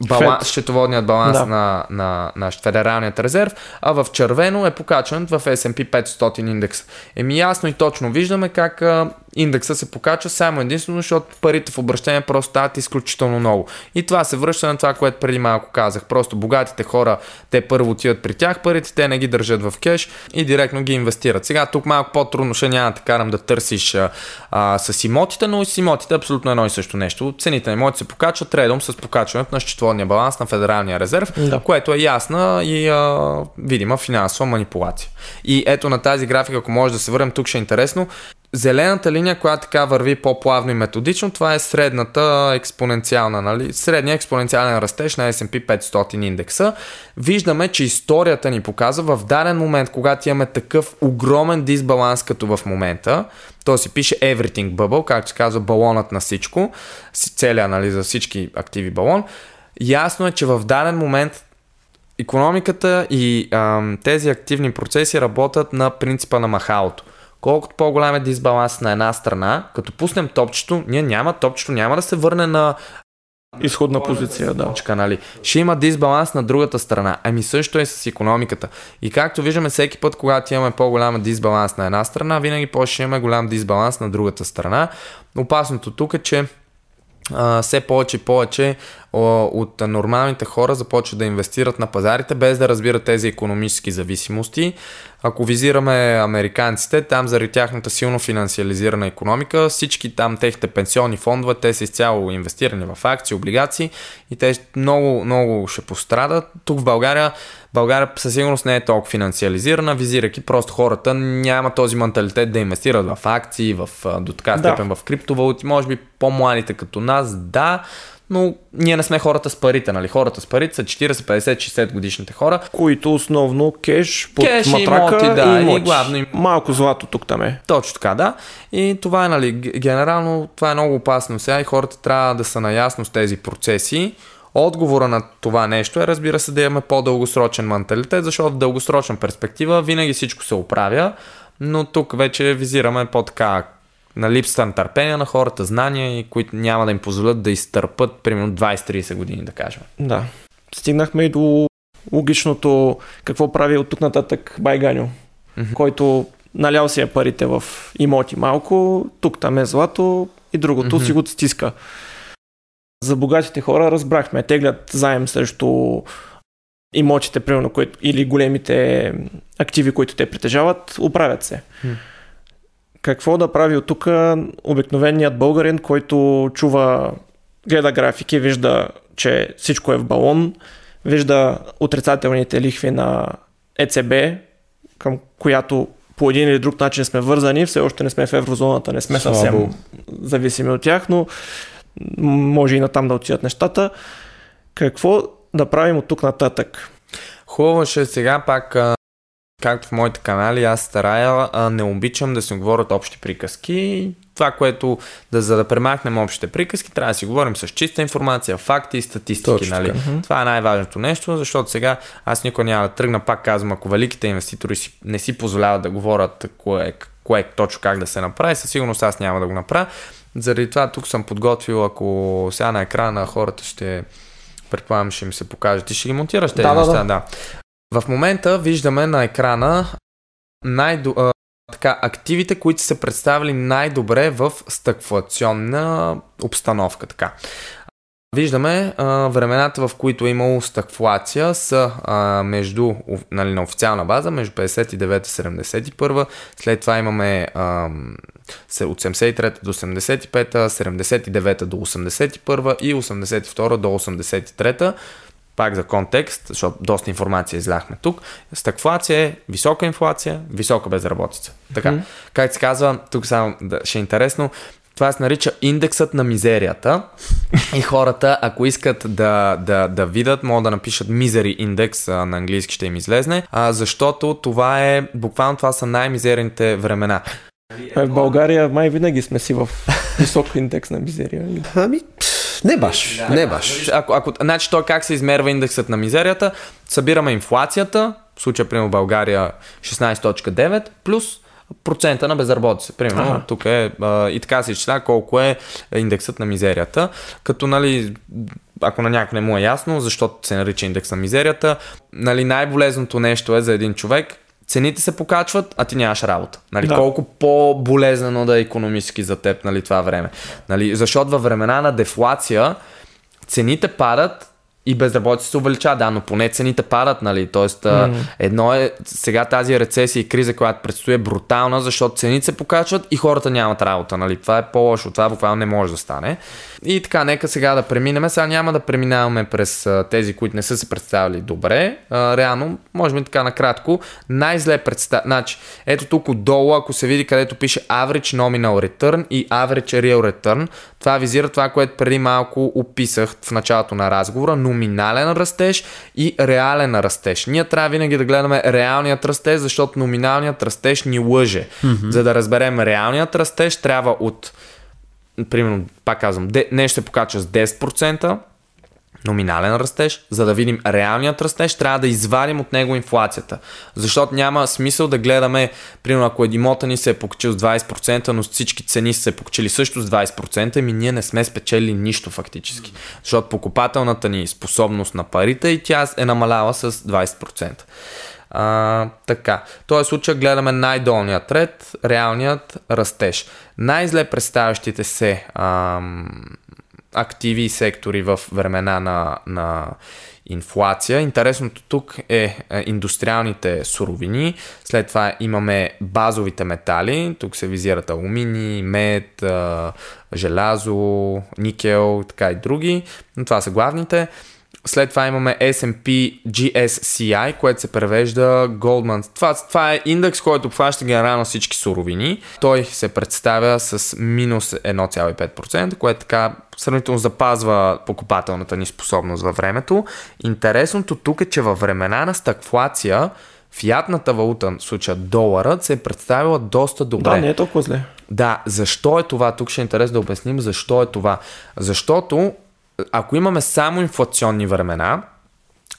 баланс, счетоводният баланс да. на, на, на Федералният резерв, а в червено е покачан в S&P 500 индекс. Еми ясно и точно виждаме как а, индекса се покачва само единствено, защото парите в обращение просто стават изключително много. И това се връща на това, което преди малко казах. Просто богатите хора, те първо отиват при тях парите, те не ги държат в кеш и директно ги инвестират. Сега тук малко по-трудно ще няма да карам да търсиш а, а, с имотите, но и с имотите е абсолютно едно и също нещо. Цените на имоти се покачват редом с покачването на счетоводния баланс на Федералния резерв, да. което е ясна и а, видима финансова манипулация. И ето на тази графика, ако може да се върнем, тук ще е интересно. Зелената линия, която така върви по-плавно и методично, това е средната експоненциална, нали? средния експоненциален растеж на S&P 500 индекса. Виждаме, че историята ни показва в даден момент, когато имаме такъв огромен дисбаланс като в момента, то си пише everything bubble, както се казва балонът на всичко, целият нали, за всички активи балон, ясно е, че в даден момент економиката и ам, тези активни процеси работят на принципа на махалото. Колкото по-голям е дисбаланс на една страна, като пуснем топчето, ние няма, топчето няма да се върне на изходна позиция, да. точка, нали? Ще има дисбаланс на другата страна. Ами също е с економиката. И както виждаме всеки път, когато имаме по-голям дисбаланс на една страна, винаги по-ще имаме голям дисбаланс на другата страна. Опасното тук е, че а, все повече и повече от нормалните хора започват да инвестират на пазарите, без да разбират тези економически зависимости. Ако визираме американците, там заради тяхната силно финансиализирана економика, всички там техните пенсионни фондове, те са изцяло инвестирани в акции, облигации и те много, много ще пострадат. Тук в България България със сигурност не е толкова финансиализирана, визирайки просто хората няма този менталитет да инвестират в акции, в, до така степен да. в криптовалути. Може би по-младите като нас, да, но ние не сме хората с парите, нали? Хората с парите са 40, 50, 60 годишните хора. Които основно кеш, под кеш матрака имоти, да, и, имоти. и главно им... Малко злато тук там е. Точно така, да. И това е, нали, генерално това е много опасно сега и хората трябва да са наясно с тези процеси. Отговора на това нещо е, разбира се, да имаме по-дългосрочен менталитет, защото в дългосрочна перспектива винаги всичко се оправя, но тук вече визираме по-така на липсата на търпение на хората, знания, и които няма да им позволят да изтърпат примерно 20-30 години, да кажем. Да. Стигнахме и до логичното какво прави от тук нататък Байганю, mm-hmm. който налял си е парите в имоти малко, тук там е злато и другото mm-hmm. си го стиска. За богатите хора разбрахме, теглят заем срещу имотите, примерно, които, или големите активи, които те притежават, оправят се. Mm какво да прави от тук обикновеният българин, който чува, гледа графики, вижда, че всичко е в балон, вижда отрицателните лихви на ЕЦБ, към която по един или друг начин сме вързани, все още не сме в еврозоната, не сме Слабо. съвсем зависими от тях, но може и натам да отидат нещата. Какво да правим от тук нататък? Хубаво ще сега пак както в моите канали, аз старая, а, не обичам да си говорят общи приказки. Това, което, да, за да премахнем общите приказки, трябва да си говорим с чиста информация, факти и статистики. Точно, нали? Това е най-важното нещо, защото сега аз никога няма да тръгна, пак казвам, ако великите инвеститори си, не си позволяват да говорят кое, кое точно как да се направи, със сигурност аз няма да го направя. Заради това тук съм подготвил, ако сега на екрана хората ще предполагам, ще им се покажат. Ти ще ги монтираш тези да, неща, да. да. В момента виждаме на екрана най- така, активите, които са представили най-добре в стъкфлационна обстановка. Така. Виждаме а, времената, в които е имало стъкфлация са а, между, нали, на официална база, между 59 и 71. След това имаме а, от 73 до 85, 79 до 81 и 82 до 83 пак за контекст, защото доста информация изляхме тук, стагфлация е висока инфлация, висока безработица. Така, mm-hmm. как се казва, тук само да, ще е интересно, това се нарича индексът на мизерията и хората, ако искат да, да, да видят, могат да напишат мизери индекс, на английски ще им излезне, а, защото това е, буквално това са най-мизерните времена. В България май винаги сме си в висок индекс на мизерия. Ами, не баш, да, не баш. Ако, ако, значи то как се измерва индексът на мизерията? Събираме инфлацията, в случая, примерно, България 16.9, плюс процента на безработица. Примерно, ага. тук е а, и така се изчисля колко е индексът на мизерията. Като, нали, ако на някой не му е ясно, защото се нарича индекс на мизерията, нали, най-болезното нещо е за един човек цените се покачват, а ти нямаш работа. Нали, да. Колко по-болезнено да е економически за теб нали, това време. Нали, защото във времена на дефлация цените падат, и безработица се увеличава, да, но поне цените падат, нали? Тоест, mm. едно е сега тази рецесия и криза, която предстои е брутална, защото цените се покачват и хората нямат работа, нали? Това е по-лошо, това буквално не може да стане. И така, нека сега да преминем. Сега няма да преминаваме през тези, които не са се представили добре. А, реално, може би така накратко, най-зле представя. Значи, ето тук отдолу, ако се види където пише Average Nominal Return и Average Real Return, това визира това, което преди малко описах в началото на разговора, номинален растеж и реален растеж. Ние трябва винаги да гледаме реалният растеж, защото номиналният растеж ни лъже. Mm-hmm. За да разберем реалният растеж, трябва от примерно, пак казвам, нещо се покачва с 10%, номинален растеж, за да видим реалният растеж, трябва да извадим от него инфлацията. Защото няма смисъл да гледаме, примерно ако едимота ни се е покачил с 20%, но всички цени са се покачили също с 20%, ами ние не сме спечели нищо фактически. Защото покупателната ни способност на парите и тя е намаляла с 20%. А, така. Този случай гледаме най-долният ред, реалният растеж. Най-зле представящите се ам, активи и сектори в времена на, на инфлация. Интересното тук е, е индустриалните суровини, след това имаме базовите метали, тук се визират алумини, мед, желязо, никел, така и други, но това са главните. След това имаме S&P GSCI, което се превежда Goldman. Това, това е индекс, който обхваща генерално всички суровини. Той се представя с минус 1,5%, което така сравнително запазва покупателната ни способност във времето. Интересното тук е, че във времена на стагфлация фиатната валута, в случая доларът, се е представила доста добре. Да, не е толкова зле. Да, защо е това? Тук ще е интересно да обясним защо е това. Защото ако имаме само инфлационни времена,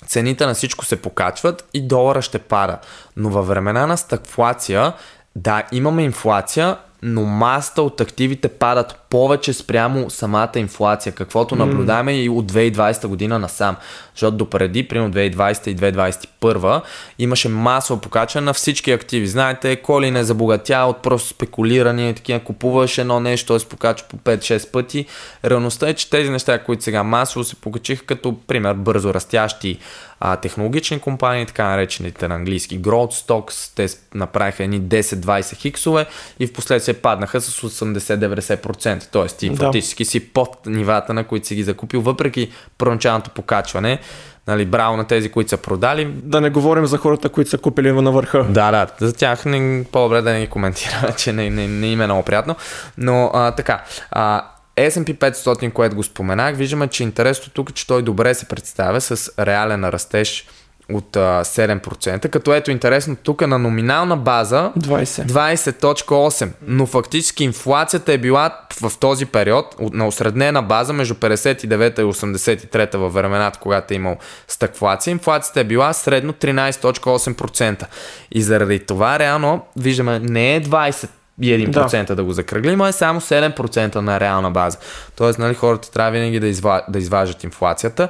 цените на всичко се покачват и долара ще пада. Но във времена на стагфлация, да, имаме инфлация, но маста от активите падат повече спрямо самата инфлация, каквото наблюдаваме mm. и от 2020 година насам. Защото допреди, примерно 2020 и 2021, имаше масово покачване на всички активи. Знаете, коли не забогатя от просто спекулиране и такива, купуваш едно нещо, то се покачва по 5-6 пъти. Реалността е, че тези неща, които сега масово се покачиха, като, пример, бързо растящи а, технологични компании, така наречените на английски growth stocks, те направиха едни 10-20 хиксове и в последствие паднаха с 80-90%. Тоест ти да. фактически си под нивата, на които си ги закупил, въпреки първоначалното покачване. Нали, браво на тези, които са продали. Да не говорим за хората, които са купили на върха. Да, да, за тях не, по-добре да не ги коментираме, [LAUGHS] че не, не, не им е много приятно. Но а, така, а, S&P 500, което го споменах, виждаме, че интересното тук е, че той добре се представя с реален растеж от а, 7%, като ето интересно тук е на номинална база 20. 20.8, но фактически инфлацията е била в този период на осреднена база между 59 и 83 във времената, когато е имал стъкфлация, инфлацията е била средно 13.8%. И заради това реално виждаме не е 20 и 1% да. да го закръглим, а е само 7% на реална база. Тоест, нали, хората трябва винаги да, изва, да изважат инфлацията.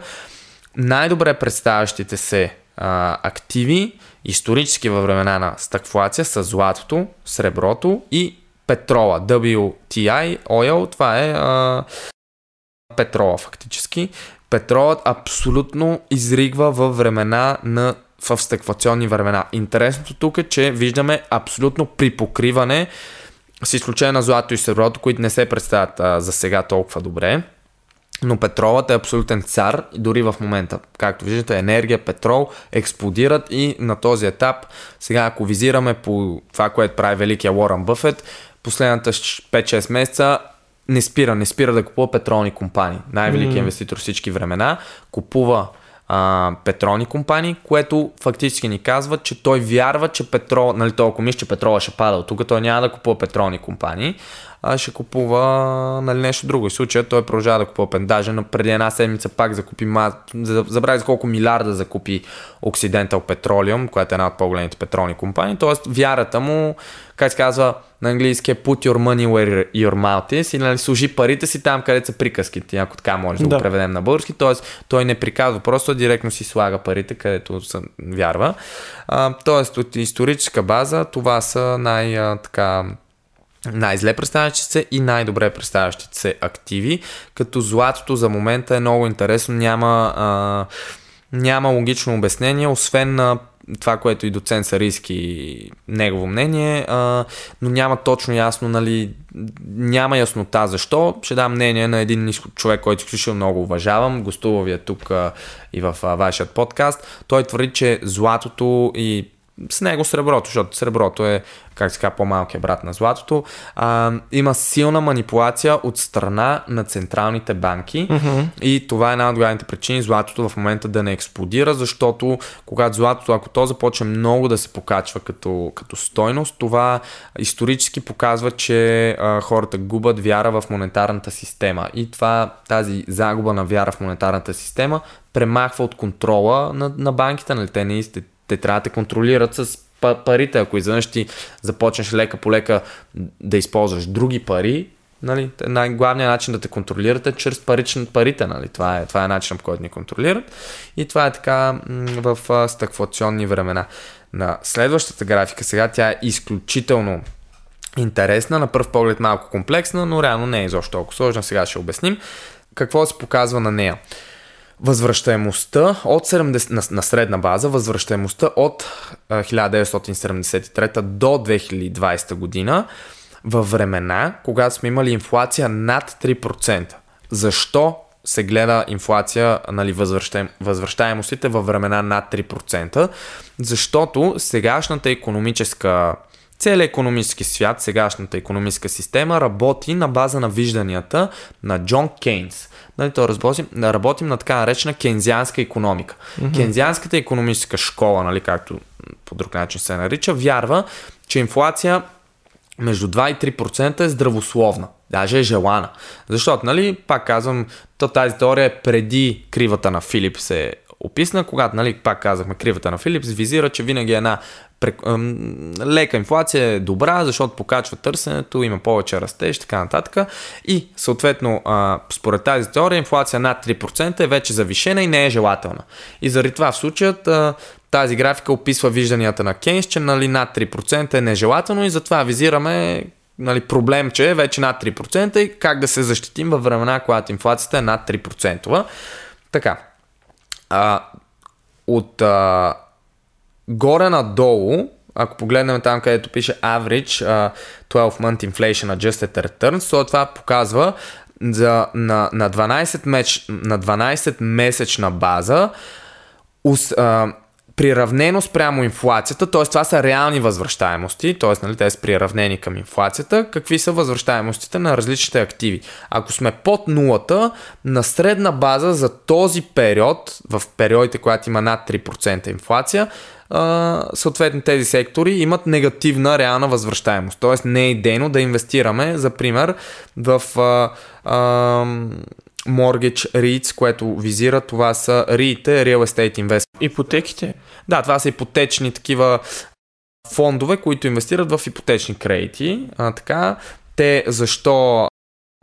Най-добре представящите се а, активи исторически във времена на стагфлация са златото, среброто и петрола. WTI, oil, това е а, петрола фактически. Петролът абсолютно изригва във времена на в стъквационни времена. Интересното тук е, че виждаме абсолютно припокриване с изключение на злато и среброто, които не се представят а, за сега толкова добре. Но петролът е абсолютен цар дори в момента. Както виждате, енергия, петрол експлодират и на този етап, сега ако визираме по това, което прави великия Уорън Бъфет, последната 5-6 месеца не спира, не спира да купува петролни компании. Най-великият mm. инвеститор всички времена купува а, петролни компании, което фактически ни казва, че той вярва, че петрол, нали толкова мисля, че петрола ще пада от тук, той няма да купува петролни компании, а ще купува нали, нещо друго. В случая той продължава да купува Даже но преди една седмица пак закупи, забрави за колко милиарда закупи Occidental Petroleum, която е една от по-големите петролни компании. Тоест вярата му, как се казва на английски е put your money where your mouth is и нали, служи парите си там, където са приказките, ако така може да, да го преведем на български. Тоест той не приказва, просто директно си слага парите, където са, вярва. А, тоест от историческа база това са най- така най-зле представящите се и най-добре представящите се активи, като златото за момента е много интересно, няма, а, няма логично обяснение, освен на това, което и доцент Сариски негово мнение, а, но няма точно ясно, нали, няма яснота защо. Ще дам мнение на един човек, който изключително много уважавам, гостува ви е тук а, и в а, вашият подкаст. Той твърди, че златото и с него среброто, защото среброто е, как се казва, по-малкият брат на златото. А, има силна манипулация от страна на централните банки Mm-hmm. и това е една от главните причини златото в момента да не експлодира, защото когато златото, ако то започне много да се покачва като, като стойност, това исторически показва, че а, хората губят вяра в монетарната система. И това, тази загуба на вяра в монетарната система премахва от контрола на, на банките. Нали? Те, не, те, трябва да те контролират с па- парите. Ако изведнъж ти започнеш лека по лека да използваш други пари, Нали, най-главният начин да те контролират е чрез парични парите. Нали? Това, е, това е начинът по който ни контролират. И това е така в стъкфлационни времена. На следващата графика сега тя е изключително интересна, на пръв поглед малко комплексна, но реално не е изобщо толкова сложна. Сега ще обясним. Какво се показва на нея? Възвръщаемостта от 70, на, на средна база, възвръщаемостта от а, 1973 до 2020 година във времена, когато сме имали инфлация над 3%. Защо се гледа инфлация, нали, възвръщаем, възвръщаемостите във времена над 3%? Защото сегашната економическа Целият економически свят, сегашната економическа система работи на база на вижданията на Джон Кейнс. Нали, то работим, работим на така наречена кейнзианска економика. Mm-hmm. Кейнзианската економическа школа, нали, както по друг начин се нарича, вярва, че инфлация между 2 и 3% е здравословна. Даже е желана. Защото, нали, пак казвам, то тази теория е преди кривата на Филипс е описана, когато, нали, пак казахме, кривата на Филипс визира, че винаги една лека инфлация е добра, защото покачва търсенето, има повече растеж, така нататък. И съответно, според тази теория, инфлация над 3% е вече завишена и не е желателна. И заради това в случаят тази графика описва вижданията на Кейнс, че нали, над 3% е нежелателно и затова визираме нали, проблем, че е вече над 3% и как да се защитим във времена, когато инфлацията е над 3%. Така. А, от а, горе надолу, ако погледнем там, където пише average uh, 12 month inflation adjusted returns, то това показва за, на, на, 12 меч, на 12 месечна база приравнено спрямо инфлацията, т.е. това са реални възвръщаемости, т.е. Нали, те са приравнени към инфлацията, какви са възвръщаемостите на различните активи. Ако сме под нулата, на средна база за този период, в периодите, когато има над 3% инфлация, съответно тези сектори имат негативна реална възвръщаемост. Т.е. не е идейно да инвестираме, за пример, в а, а, mortgage REITs, което визира, това са REIT, Real Estate Investment. Ипотеките? Да, това са ипотечни такива фондове, които инвестират в ипотечни кредити. А, така, те защо,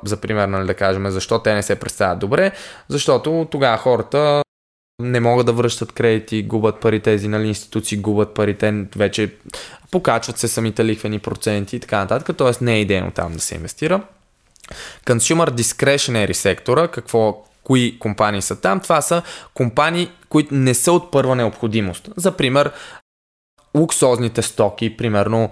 за пример, нали, да кажем, защо те не се представят добре? Защото тогава хората не могат да връщат кредити, губят пари, тези нали, институции губят пари, те вече покачват се самите лихвени проценти и така нататък, т.е. не е идейно там да се инвестира. Consumer discretionary сектора, какво, кои компании са там, това са компании, които не са от първа необходимост. За пример, луксозните стоки, примерно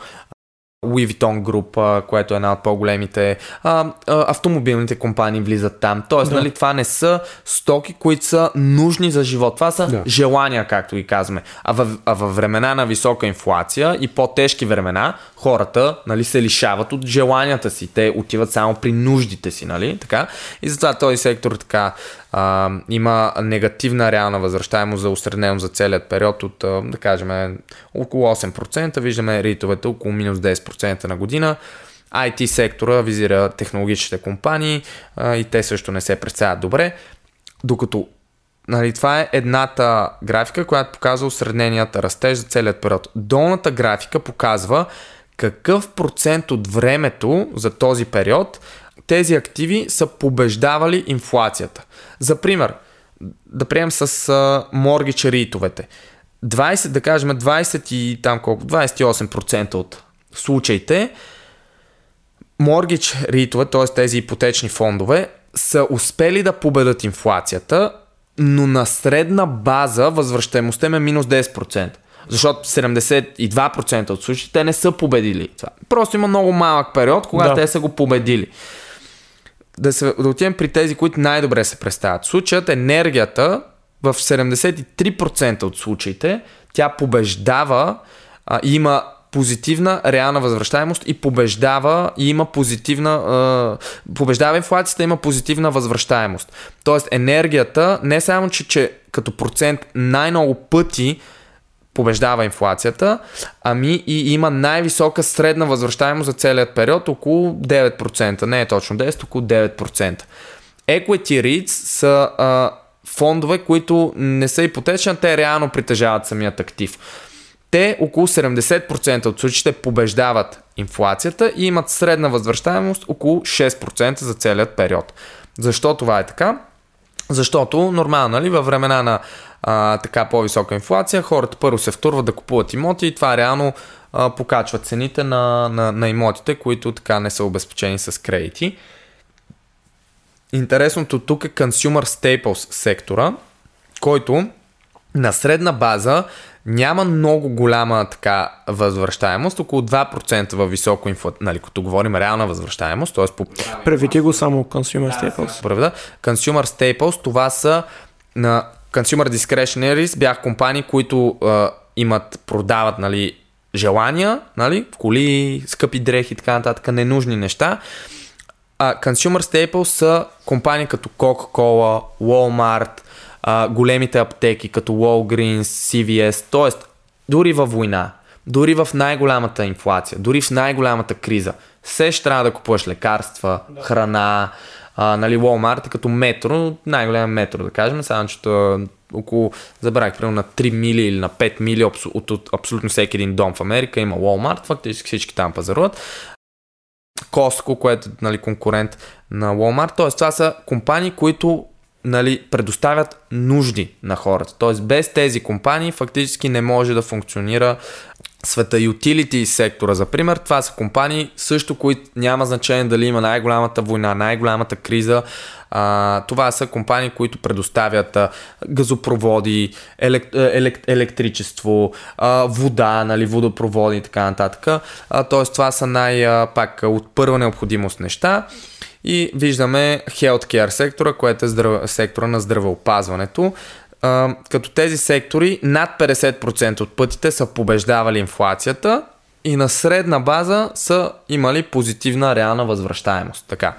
Louis Vuitton Group, което е една от по-големите а, а, автомобилните компании влизат там. Тоест, да. нали, това не са стоки, които са нужни за живот. Това са да. желания, както ги казваме. А във, а във времена на висока инфлация и по-тежки времена, хората нали, се лишават от желанията си. Те отиват само при нуждите си. Нали? Така? И затова този сектор така а, има негативна реална възвръщаемост за усреднено за целият период от, да кажем, около 8%. Виждаме ритовете около минус 10% на година. IT сектора визира технологичните компании а, и те също не се представят добре. Докато Нали, това е едната графика, която показва осредненият растеж за целият период. Долната графика показва какъв процент от времето за този период тези активи са побеждавали инфлацията. За пример, да приемем с mortgage ритовете. 20, да кажем 20 и там колко, 28% от случаите mortgage ритове, т.е. тези ипотечни фондове, са успели да победат инфлацията, но на средна база възвръщаемостта е минус 10%. Защото 72% от случаите те не са победили това. Просто има много малък период, когато да. те са го победили да, се, да отидем при тези, които най-добре се представят. Случаят енергията в 73% от случаите тя побеждава а, има позитивна реална възвръщаемост и побеждава и има позитивна а, побеждава инфлацията, има позитивна възвръщаемост. Тоест енергията не само, че, че като процент най-много пъти побеждава инфлацията, ами и има най-висока средна възвръщаемост за целият период, около 9%. Не е точно 10, около 9%. Equity REITs са а, фондове, които не са ипотечни, те реално притежават самият актив. Те около 70% от случаите побеждават инфлацията и имат средна възвръщаемост около 6% за целият период. Защо това е така? Защото нормално, нали, във времена на а, така по-висока инфлация, хората първо се втурват да купуват имоти и това реално а, покачва цените на, на, на имотите, които така не са обезпечени с кредити. Интересното тук е Consumer Staples сектора, който на средна база няма много голяма така възвръщаемост, около 2% във високо инфо, нали, като говорим реална възвръщаемост, т.е. по... Преведи го само Consumer Staples. Преведа. Consumer Staples, това са на Consumer Discretionaries, бях компании, които а, имат, продават, нали, желания, нали, коли, скъпи дрехи и така нататък, ненужни неща. А Consumer Staples са компании като Coca-Cola, Walmart, а, големите аптеки като Walgreens, CVS, т.е. дори във война, дори в най-голямата инфлация, дори в най-голямата криза, все ще трябва да купуваш лекарства, да. храна, а, нали, Walmart е като метро, най-голям метро да кажем, само че около, забравих, примерно на 3 мили или на 5 мили от, от, абсолютно всеки един дом в Америка има Walmart, фактически всички там пазаруват. Costco, което е нали, конкурент на Walmart. Т.е. това са компании, които нали, предоставят нужди на хората. Тоест без тези компании фактически не може да функционира света utility сектора, за пример, това са компании също, които няма значение дали има най-голямата война, най-голямата криза. А, това са компании, които предоставят а, газопроводи, елек, елек, електричество, а, вода, нали, водопроводи и така нататък. А, тоест това са най-пак от първа необходимост неща. И виждаме healthcare сектора, което е здрав... сектора на здравеопазването. Като тези сектори над 50% от пътите са побеждавали инфлацията и на средна база са имали позитивна реална възвръщаемост. Така.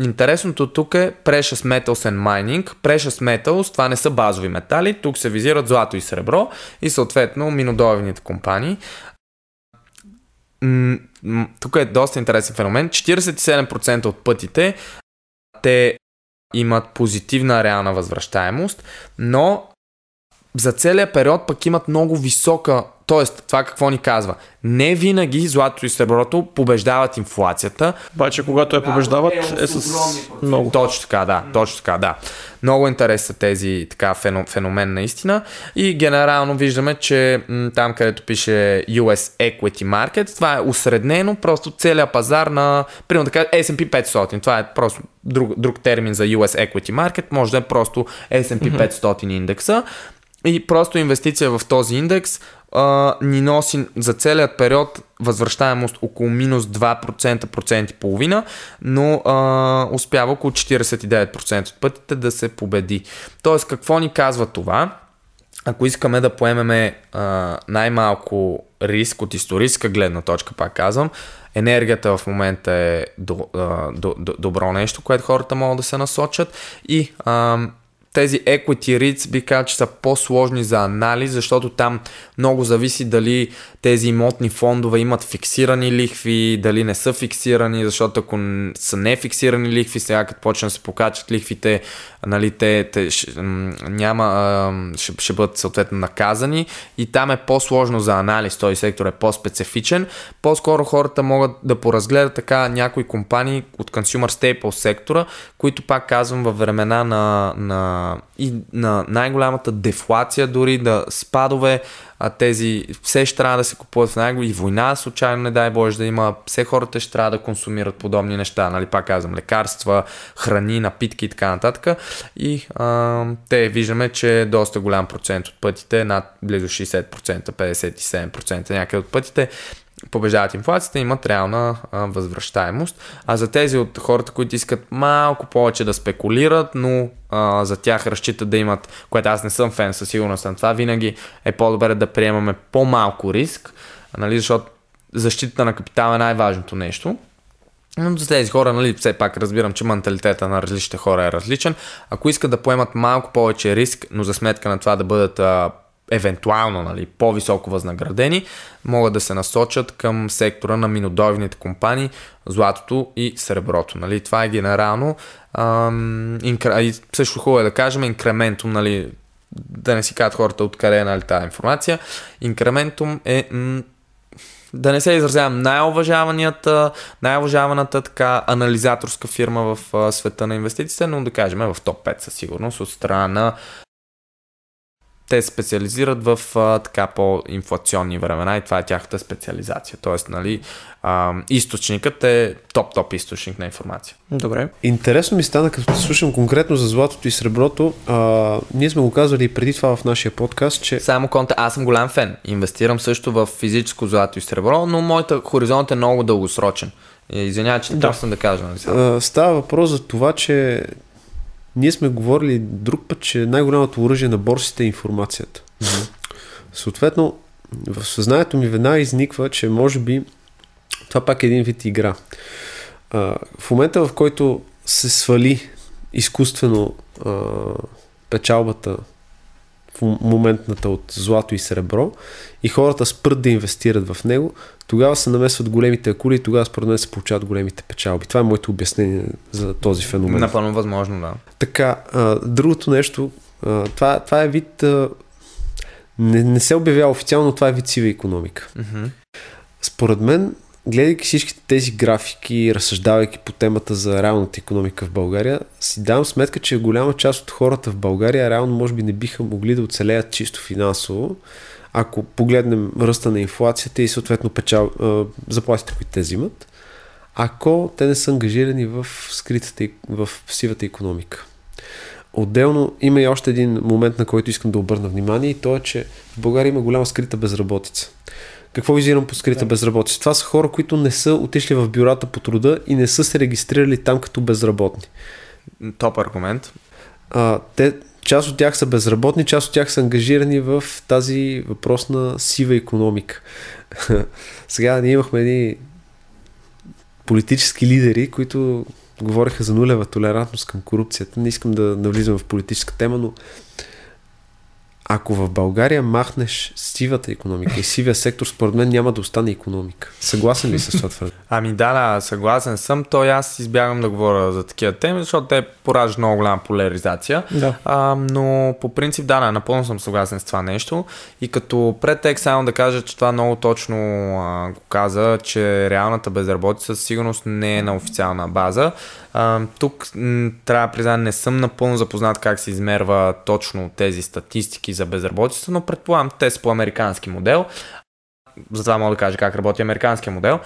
Интересното тук е Precious Metals and Mining. Precious Metals, това не са базови метали, тук се визират злато и сребро и съответно минодобивните компании тук е доста интересен феномен. 47% от пътите те имат позитивна реална възвръщаемост, но за целия период пък имат много висока Тоест, това какво ни казва? Не винаги златото и среброто побеждават инфлацията. Обаче, когато я побеждават, е, е с много. Точно така, да. Точно така, да. Много интерес са тези така феномен наистина. И генерално виждаме, че там където пише US Equity Market, това е усреднено просто целият пазар на, примерно така, S&P 500. Това е просто друг, друг термин за US Equity Market. Може да е просто S&P 500 индекса. И просто инвестиция в този индекс а, ни носи за целият период възвръщаемост около минус 2%, процент и половина, но а, успява около 49% от пътите да се победи. Тоест, какво ни казва това? Ако искаме да поемеме а, най-малко риск от историческа гледна точка, пак казвам, енергията в момента е до, а, до, до, добро нещо, което хората могат да се насочат и а, тези equity REITs би казал, че са по-сложни за анализ, защото там много зависи дали тези имотни фондове имат фиксирани лихви, дали не са фиксирани, защото ако са не фиксирани лихви, сега като почнат да се покачат лихвите, нали, те, те няма, ще, ще бъдат съответно наказани и там е по-сложно за анализ, този сектор е по-специфичен. По-скоро хората могат да поразгледат така някои компании от Consumer Staples сектора, които пак казвам във времена на, на, и на най-голямата дефлация дори, да спадове, а тези все ще трябва да се купуват в него и война случайно не дай Боже да има, все хората ще трябва да консумират подобни неща, нали пак казвам, лекарства, храни, напитки и така нататък. И а, те виждаме, че доста голям процент от пътите, над близо 60%, 57% някъде от пътите побеждават инфлацията, имат реална а, възвръщаемост. А за тези от хората, които искат малко повече да спекулират, но а, за тях разчитат да имат, което аз не съм фен със сигурност на това, винаги е по-добре да приемаме по-малко риск, нали, защото защитата на капитала е най-важното нещо. Но за тези хора, нали, все пак разбирам, че менталитета на различните хора е различен. Ако искат да поемат малко повече риск, но за сметка на това да бъдат а, евентуално нали, по-високо възнаградени, могат да се насочат към сектора на минодойните компании, златото и среброто. Нали. Това е генерално. Ам, инкра... И също хубаво е да кажем инкрементум, нали, да не си казват хората откъде е нали, тази информация. Инкрементум е м- да не се изразявам, най-уважаваната, най-уважаваната така анализаторска фирма в а, света на инвестициите, но да кажем в топ 5 със сигурност от страна на те специализират в а, така по-инфлационни времена и това е тяхната специализация. Тоест, нали, а, източникът е топ-топ източник на информация. Добре. Интересно ми стана, като слушам конкретно за златото и среброто. А, ние сме го казвали и преди това в нашия подкаст, че... Само конта, аз съм голям фен. Инвестирам също в физическо злато и сребро, но моята хоризонт е много дългосрочен. Извинявай, че да. да кажа. Нали? Става въпрос за това, че ние сме говорили друг път, че най-голямото оръжие на борсите е информацията. Mm-hmm. Съответно, в съзнанието ми веднага изниква, че може би това пак е един вид игра. А, в момента, в който се свали изкуствено а, печалбата моментната от злато и сребро и хората спрат да инвестират в него, тогава се намесват големите акули и тогава според мен се получават големите печалби. Това е моето обяснение за този феномен. Напълно възможно, да. Така, а, другото нещо, а, това, това е вид... А, не, не се обявява официално, това е вид сива економика. Mm-hmm. Според мен, гледайки всичките тези графики, разсъждавайки по темата за реалната економика в България, си давам сметка, че голяма част от хората в България реално може би не биха могли да оцелеят чисто финансово, ако погледнем ръста на инфлацията и съответно печал, заплатите, които те взимат, ако те не са ангажирани в скритата, в сивата економика. Отделно има и още един момент, на който искам да обърна внимание и то е, че в България има голяма скрита безработица. Какво визирам по скрита да. безработица? Това са хора, които не са отишли в бюрата по труда и не са се регистрирали там като безработни. Топ аргумент. А, те Част от тях са безработни, част от тях са ангажирани в тази въпросна сива економика. [LAUGHS] Сега ние имахме едни политически лидери, които говореха за нулева толерантност към корупцията. Не искам да навлизам в политическа тема, но ако в България махнеш сивата економика и сивия сектор, според мен няма да остане економика. Съгласен ли с това твърдение? [LAUGHS] Ами да, да, съгласен съм. То аз избягам да говоря за такива теми, защото те пораждат много голяма поляризация. Да. А, но по принцип, да, да, напълно съм съгласен с това нещо. И като претекст само да кажа, че това много точно а, го каза, че реалната безработица със сигурност не е на официална база. Тук трябва да призная, не съм напълно запознат как се измерва точно тези статистики за безработица, но предполагам, те са по американски модел. Затова мога да кажа как работи американския модел.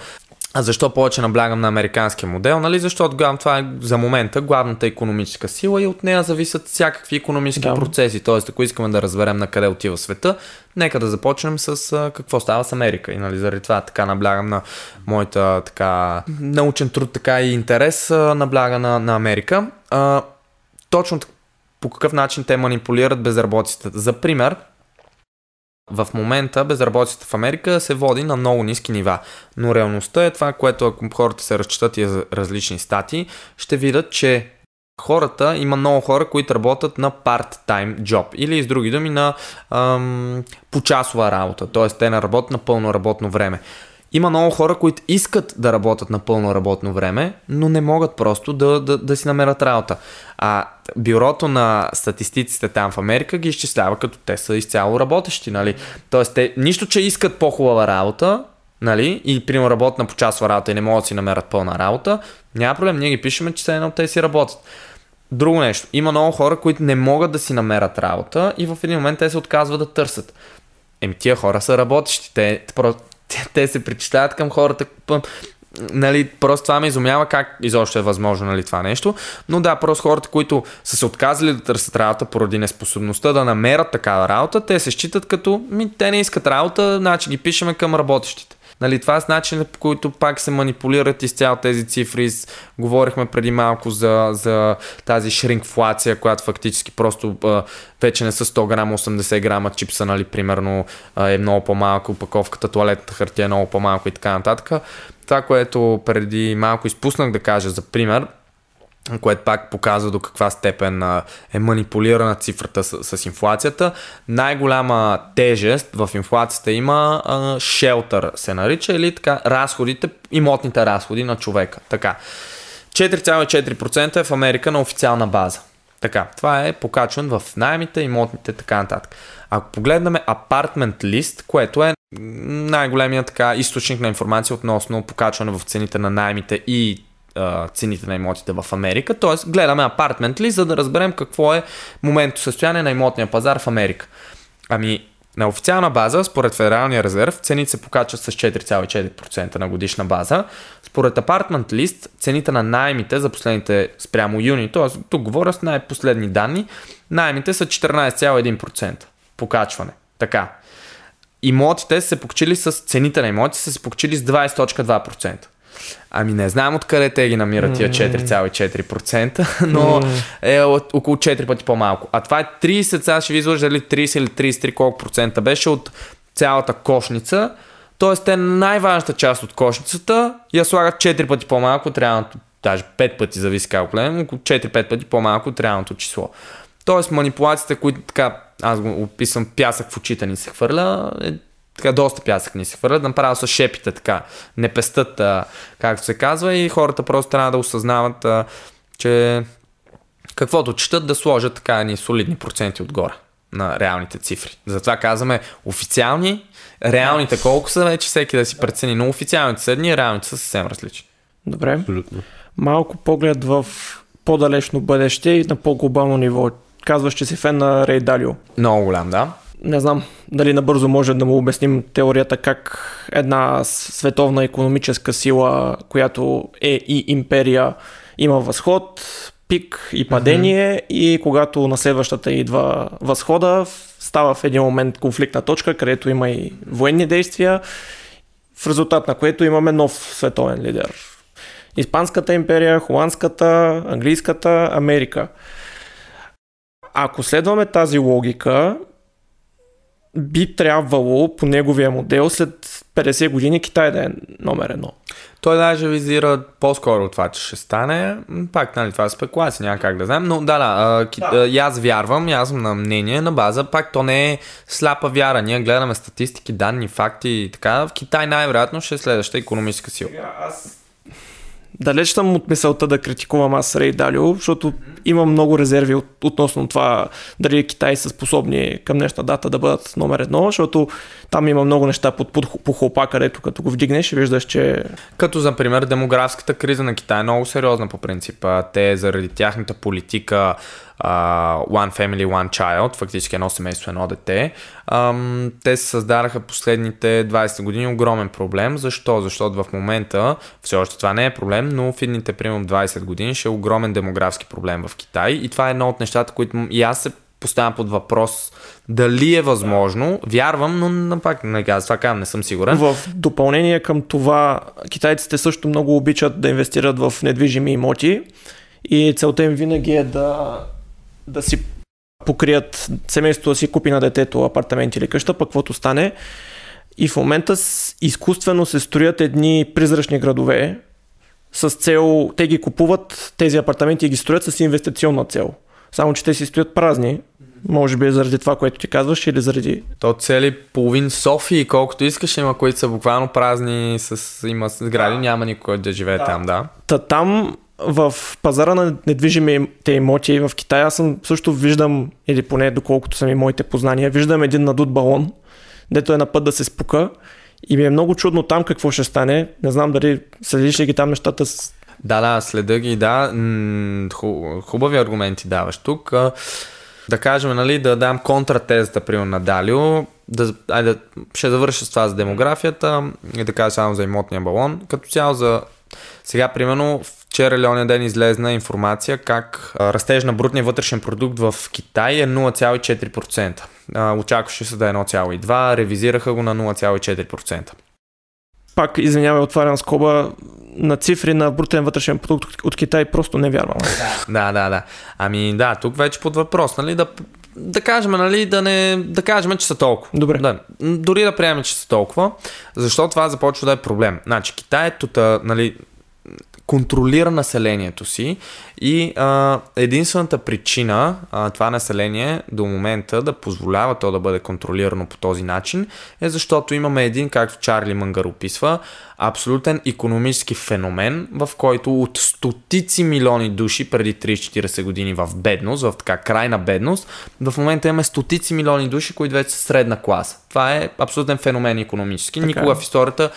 А защо повече наблягам на американския модел? Нали? Защото главно това е за момента главната економическа сила и от нея зависят всякакви економически да. процеси. Тоест, ако искаме да разберем на къде отива света, нека да започнем с а, какво става с Америка. И нали, заради това така наблягам на моята така научен труд така и интерес а, набляга на, на Америка. А, точно по какъв начин те манипулират безработицата. За пример, в момента безработицата в Америка се води на много ниски нива, но реалността е това, което ако хората се разчитат и различни стати, ще видят, че хората, има много хора, които работят на part-time job или с други думи на ам, почасова работа, т.е. те не работят на пълно работно време. Има много хора, които искат да работят на пълно работно време, но не могат просто да, да, да си намерят работа. А бюрото на статистиците там в Америка ги изчислява като те са изцяло работещи, нали? Тоест, те нищо, че искат по-хубава работа, нали? И примерно работят на почасова работа и не могат да си намерят пълна работа, няма проблем, ние ги пишеме, че се едно те си работят. Друго нещо. Има много хора, които не могат да си намерят работа и в един момент те се отказват да търсят. Еми тия хора са работещи. Те, те, те се причитават към хората. Нали, просто това ме изумява как изобщо е възможно нали, това нещо. Но да, просто хората, които са се отказали да търсят работа поради неспособността да намерят такава работа, те се считат като ми, те не искат работа, значи ги пишеме към работещите. Нали, това са начинът, по които пак се манипулират изцяло тези цифри. Говорихме преди малко за, за тази шринкфлация, която фактически просто а, вече не са 100 грама, 80 грама чипса, нали, примерно а, е много по-малко, упаковката, туалетната хартия е много по-малко и така нататък. Това, което преди малко изпуснах да кажа за пример, което пак показва до каква степен е манипулирана цифрата с, с инфлацията. Най-голяма тежест в инфлацията има шелтър се нарича или така разходите, имотните разходи на човека. Така. 4,4% е в Америка на официална база. Така, това е покачван в найемите, имотните, така нататък. Ако погледнем апартмент лист, което е най-големият така източник на информация относно покачване в цените на найемите и цените на имотите в Америка. Тоест, гледаме апартмент ли, за да разберем какво е моментното състояние на имотния пазар в Америка. Ами, на официална база, според Федералния резерв, цените се покачват с 4,4% на годишна база. Според Apartment List, цените на найемите за последните спрямо юни, т.е. тук говоря с най-последни данни, найемите са 14,1% покачване. Така. Имотите се покачили с цените на имотите са се покачили с 20.2%. Ами не знам откъде те ги намират тия 4,4%, [LAUGHS] но е около 4 пъти по-малко. А това е 30, сега ще ви изложа дали 30 или 33 колко процента беше от цялата кошница. Тоест те най-важната част от кошницата я слагат 4 пъти по-малко от реалното, даже 5 пъти зависи как гледам, около 4-5 пъти по-малко от реалното число. Тоест манипулацията, които така, аз го описвам пясък в очите ни се хвърля, е така доста пясък ни се хвърлят, направо са шепите така, не пестат, а, както се казва и хората просто трябва да осъзнават, а, че каквото четат да сложат така ни солидни проценти отгоре на реалните цифри. Затова казваме официални, реалните колко са вече всеки да си прецени, но официалните са едни, реалните са съвсем различни. Добре. Абсолютно. Малко поглед в по-далечно бъдеще и на по-глобално ниво. Казваш, че си фен на Рей Далио. Много голям, да не знам дали набързо може да му обясним теорията как една световна економическа сила, която е и империя, има възход, пик и падение mm-hmm. и когато на следващата идва възхода, става в един момент конфликтна точка, където има и военни действия, в резултат на което имаме нов световен лидер. Испанската империя, холандската, английската, Америка. Ако следваме тази логика, би трябвало по неговия модел след 50 години Китай да е номер едно. Той даже визира по-скоро това, че ще стане. Пак, нали, това е спекулация, няма как да знам. Но да, да, да. и аз вярвам, аз съм на мнение на база, пак то не е сляпа вяра. Ние гледаме статистики, данни, факти и така. В Китай най-вероятно ще е следващата економическа сила. Сега, аз далеч съм от мисълта да критикувам аз Рей Далио, защото имам много резерви от, относно това дали Китай са способни към днешна дата да бъдат номер едно, защото там има много неща под, под, по хлопа, където като го вдигнеш виждаш, че... Като за пример демографската криза на Китай е много сериозна по принцип. Те заради тяхната политика uh, One Family, One Child, фактически едно семейство, едно дете. Um, те създадаха последните 20 години огромен проблем. Защо? Защото в момента, все още това не е проблем, но в едните примерно 20 години ще е огромен демографски проблем в Китай и това е едно от нещата, които и аз се поставям под въпрос дали е възможно. Вярвам, но на пак това казвам, не съм сигурен. В допълнение към това, китайците също много обичат да инвестират в недвижими имоти и целта им винаги е да да си покрият семейството да си купи на детето апартамент или къща, пък каквото стане. И в момента изкуствено се строят едни призрачни градове с цел, те ги купуват тези апартаменти и ги строят с инвестиционна цел. Само, че те си стоят празни. Може би е заради това, което ти казваш или заради... То цели половин Софии, колкото искаш, има, които са буквално празни, с, има сгради, да. няма никой да живее да. там, да. Та там в пазара на недвижимите имоти в Китай аз съм също виждам, или поне доколкото са ми моите познания, виждам един надут балон, дето е на път да се спука и ми е много чудно там какво ще стане. Не знам дали следиш ли ги там нещата с... Да, да, следа ги, да. Хубави аргументи даваш тук. Да кажем, нали, да дам контратезата, примерно, на Далио. Да, айде, ще завърша с това за демографията и да кажа само за имотния балон. Като цяло за сега, примерно, вчера или оня ден излезна информация как растеж на брутния вътрешен продукт в Китай е 0,4%. Очакваше се да е 1,2%, ревизираха го на 0,4%. пак, извинявай, отварям скоба, на цифри на брутен вътрешен продукт от Китай просто не вярвам. [LAUGHS] Да, да, да. Ами да, тук вече под въпрос, нали, да, да кажем, нали, да не, да кажем, че са толкова. Добре. Да, дори да приемем, че са толкова, защото това започва да е проблем. Значи, Китай е тута, нали, контролира населението си и а, единствената причина а, това население до момента да позволява то да бъде контролирано по този начин е защото имаме един, както Чарли Мангър описва, абсолютен економически феномен, в който от стотици милиони души преди 30-40 години в бедност, в така крайна бедност, в момента имаме стотици милиони души, които вече са средна класа. Това е абсолютен феномен економически. Така. Никога е. в историята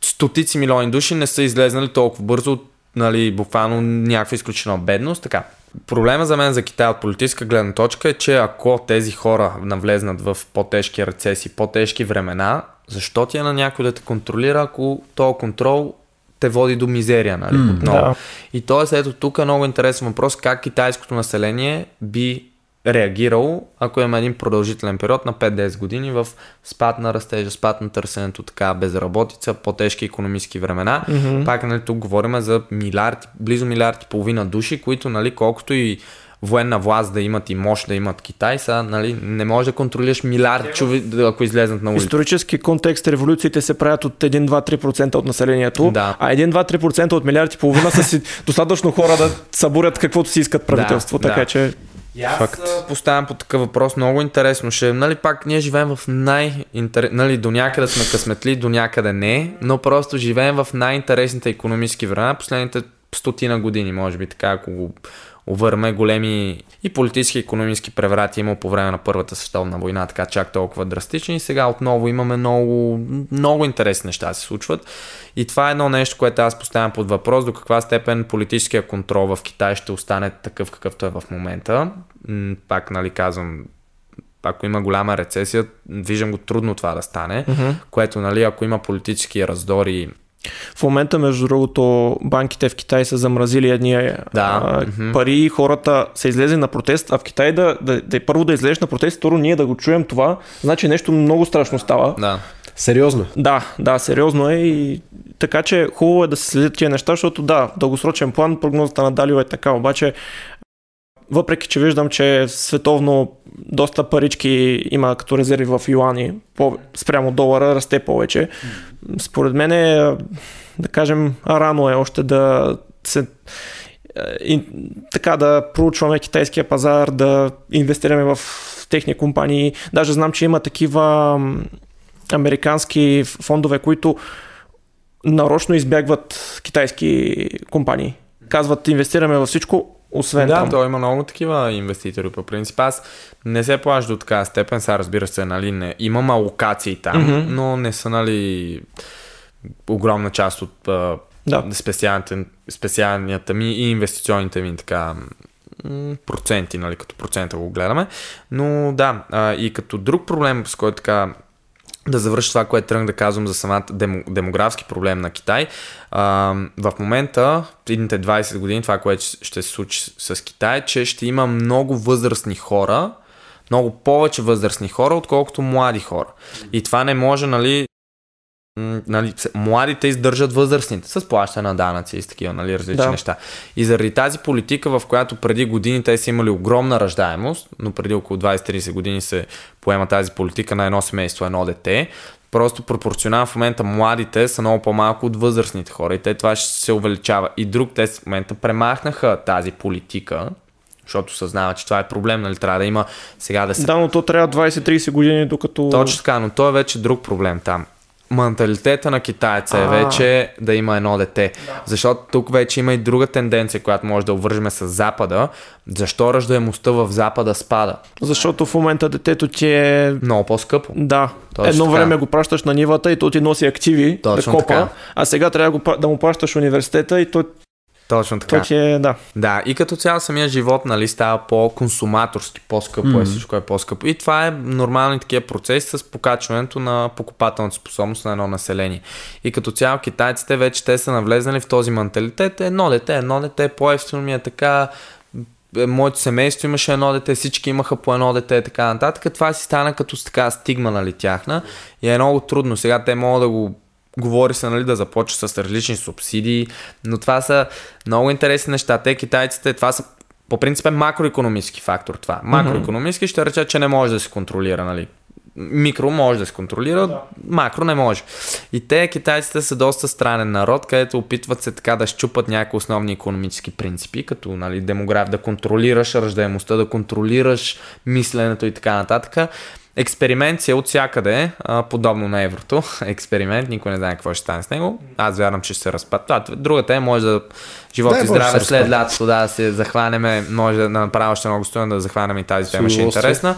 стотици милиони души не са излезнали толкова бързо от нали, буквално някаква изключителна бедност. Така. Проблема за мен за Китай от политическа гледна точка е, че ако тези хора навлезнат в по-тежки рецеси, по-тежки времена, защо ти е на някой да те контролира, ако този контрол те води до мизерия, нали? Mm, Да. И т.е. ето тук е много интересен въпрос как китайското население би реагирал, ако има един продължителен период на 5-10 години в спад на растежа, спад на търсенето, така безработица, по-тежки економически времена. Mm-hmm. Пак нали, тук говорим за милиарди, близо милиарди и половина души, които нали, колкото и военна власт да имат и мощ да имат Китай, са, нали, не можеш да контролираш милиарди човек, ако излезнат на улица. Исторически контекст революциите се правят от 1-2-3% от населението, да. а 1-2-3% от милиарди и половина са си [LAUGHS] достатъчно хора да съборят каквото си искат правителство, да, така да. че... И аз Факт. поставям по такъв въпрос, много интересно ще, нали пак ние живеем в най нали до някъде сме късметли, до някъде не, но просто живеем в най-интересните економически времена последните стотина години, може би така, ако го увърме големи и политически и економически преврати има по време на Първата световна война, така чак толкова драстични. И сега отново имаме много, много интересни неща се случват. И това е едно нещо, което аз поставям под въпрос, до каква степен политическия контрол в Китай ще остане такъв какъвто е в момента. Пак, нали, казвам, ако има голяма рецесия, виждам го трудно това да стане, mm-hmm. което, нали, ако има политически раздори в момента, между другото, банките в Китай са замразили едни да. а, пари и хората са излезли на протест, а в Китай да, да, да първо да излезеш на протест, второ ние да го чуем това, значи нещо много страшно става. Да. Сериозно? Да, да, сериозно е и така че хубаво е да се следят тия неща, защото да, в дългосрочен план прогнозата на Далио е така, обаче въпреки, че виждам, че световно доста парички има като резерви в юани, по, спрямо долара расте повече. Според мен е, да кажем, рано е още да се и, така да проучваме китайския пазар, да инвестираме в техни компании. Даже знам, че има такива американски фондове, които нарочно избягват китайски компании. Казват, инвестираме във всичко, освен да, там. Да, има много такива инвеститори по принцип. Аз не се плаща до така степен, сега разбира се, нали, не, имам алокации там, mm-hmm. но не са, нали, огромна част от да. специалните ми и инвестиционните ми така проценти, нали, като процента го гледаме. Но да, а, и като друг проблем, с който така да завърша това, което тръгнах да казвам за самата демографски проблем на Китай. В момента, в едните 20 години, това, което ще се случи с Китай, е, че ще има много възрастни хора, много повече възрастни хора, отколкото млади хора. И това не може, нали, нали, младите издържат възрастните с плащане на данъци и с такива нали, различни да. неща. И заради тази политика, в която преди години те са имали огромна ръждаемост, но преди около 20-30 години се поема тази политика на едно семейство, едно дете, просто пропорционално в момента младите са много по-малко от възрастните хора и те това ще се увеличава. И друг, те в момента премахнаха тази политика, защото съзнава, че това е проблем, нали, трябва да има сега да се... Да, но то трябва 20-30 години, докато... Точно така, но то е вече друг проблем там менталитета на китайца е вече да има едно дете. Да. Защото тук вече има и друга тенденция, която може да обвържем с Запада. Защо ръждаемостта в Запада спада? Защото в момента детето ти е... Много по-скъпо. Да. Точно Едно така. време го пращаш на нивата и то ти носи активи Точно да копа, така. а сега трябва да му пращаш университета и то точно така. Това е, да. Да, и като цяло самия живот нали, става по-консуматорски, по-скъпо mm-hmm. е, всичко е по-скъпо. И това е нормални такива процеси с покачването на покупателната способност на едно население. И като цяло китайците вече те са навлезнали в този менталитет. Едно дете, едно дете, по-ефтино ми е така, е, моето семейство имаше едно дете, всички имаха по едно дете и така нататък. Това си стана като така стигма нали тяхна и е много трудно. Сега те могат да го говори се нали, да започва с различни субсидии, но това са много интересни неща. Те китайците, това са по принцип е макроекономически фактор това. Макроекономически ще рече, че не може да се контролира, нали? Микро може да се контролира, да. макро не може. И те, китайците, са доста странен народ, където опитват се така да щупат някои основни економически принципи, като нали, демограф, да контролираш ръждаемостта, да контролираш мисленето и така нататък. Експеримент си е от всякъде, подобно на еврото. [LAUGHS] Експеримент, никой не знае какво ще стане с него. Аз вярвам, че ще се разпад. Това, другата е, може да живот и здраве след лятото да, да се захванеме, може да направим още много стоен да захванем и тази тема, ще е интересна.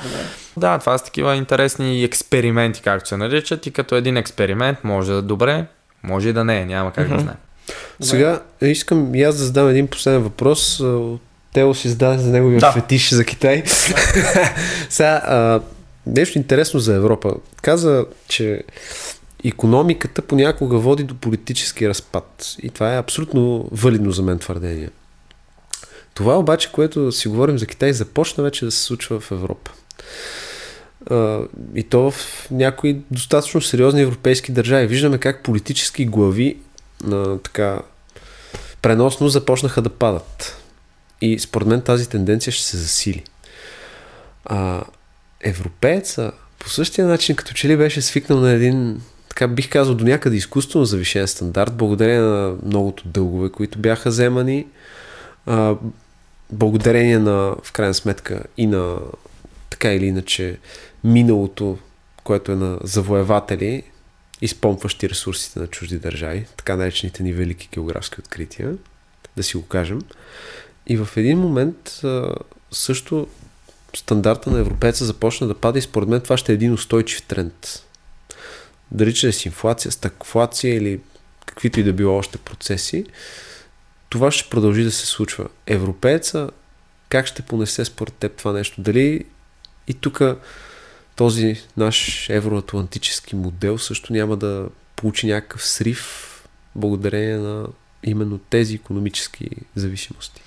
Да. това са такива интересни експерименти, както се наричат и като един експеримент може да добре, може и да не, няма как mm-hmm. да знае. Сега искам и аз да задам един последен въпрос. Тело си зададе за неговия да. фетиш за Китай. [LAUGHS] Сега, нещо интересно за Европа. Каза, че економиката понякога води до политически разпад. И това е абсолютно валидно за мен твърдение. Това обаче, което си говорим за Китай, започна вече да се случва в Европа. И то в някои достатъчно сериозни европейски държави. Виждаме как политически глави на така преносно започнаха да падат. И според мен тази тенденция ще се засили. А, европееца по същия начин, като че ли беше свикнал на един, така бих казал, до някъде изкуствено завишен стандарт, благодарение на многото дългове, които бяха вземани, а, благодарение на, в крайна сметка, и на така или иначе миналото, което е на завоеватели, изпомпващи ресурсите на чужди държави, така наречените ни велики географски открития, да си го кажем. И в един момент също стандарта на европейца започна да пада и според мен това ще е един устойчив тренд. Дали чрез инфлация, стагфлация или каквито и да било още процеси, това ще продължи да се случва. Европейца как ще понесе според теб това нещо? Дали и тук този наш евроатлантически модел също няма да получи някакъв срив благодарение на именно тези економически зависимости?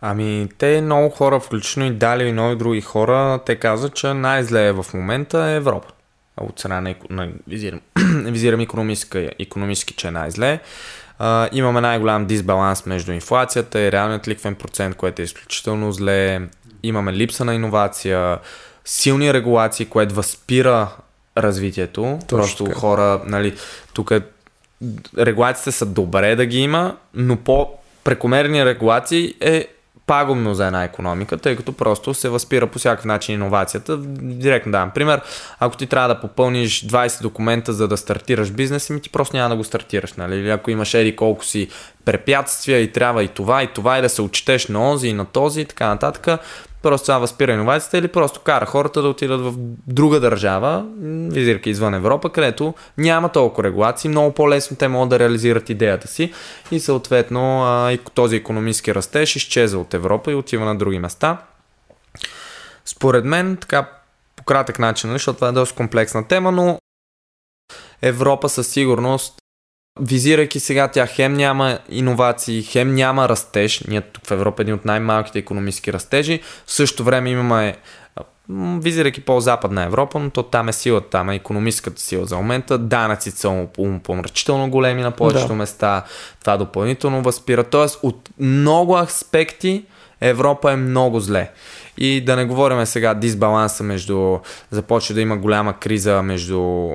Ами, те много хора, включително и Дали и много други хора, те казват, че най-зле в момента е Европа. От страна на, на визирам, [CLEARS THROAT] визирам економически, економически, че е най-зле. Uh, имаме най-голям дисбаланс между инфлацията и реалният ликвен процент, което е изключително зле. Имаме липса на иновация, силни регулации, което възпира развитието. Точно Просто така. хора, нали, тук регулациите са добре да ги има, но по прекомерни регулации е пагубно за една економика, тъй като просто се възпира по всякакъв начин иновацията. Директно давам пример, ако ти трябва да попълниш 20 документа за да стартираш бизнес, ми ти просто няма да го стартираш. Нали? Или ако имаш еди колко си препятствия и трябва и това, и това, и да се отчетеш на онзи и на този и така нататък, просто това възпира иновацията или просто кара хората да отидат в друга държава, визирка извън Европа, където няма толкова регулации, много по-лесно те могат да реализират идеята си и съответно този економически растеж изчезва от Европа и отива на други места. Според мен, така по кратък начин, защото това е доста комплексна тема, но Европа със сигурност визирайки сега тя хем няма иновации, хем няма растеж. Ние тук в Европа е един от най-малките економически растежи. В същото време имаме визирайки по-западна Европа, но то там е силата, там е економическата сила за момента. Данъците са помрачително големи на повечето да. места. Това допълнително възпира. Тоест от много аспекти Европа е много зле. И да не говорим сега дисбаланса между... Започва да има голяма криза между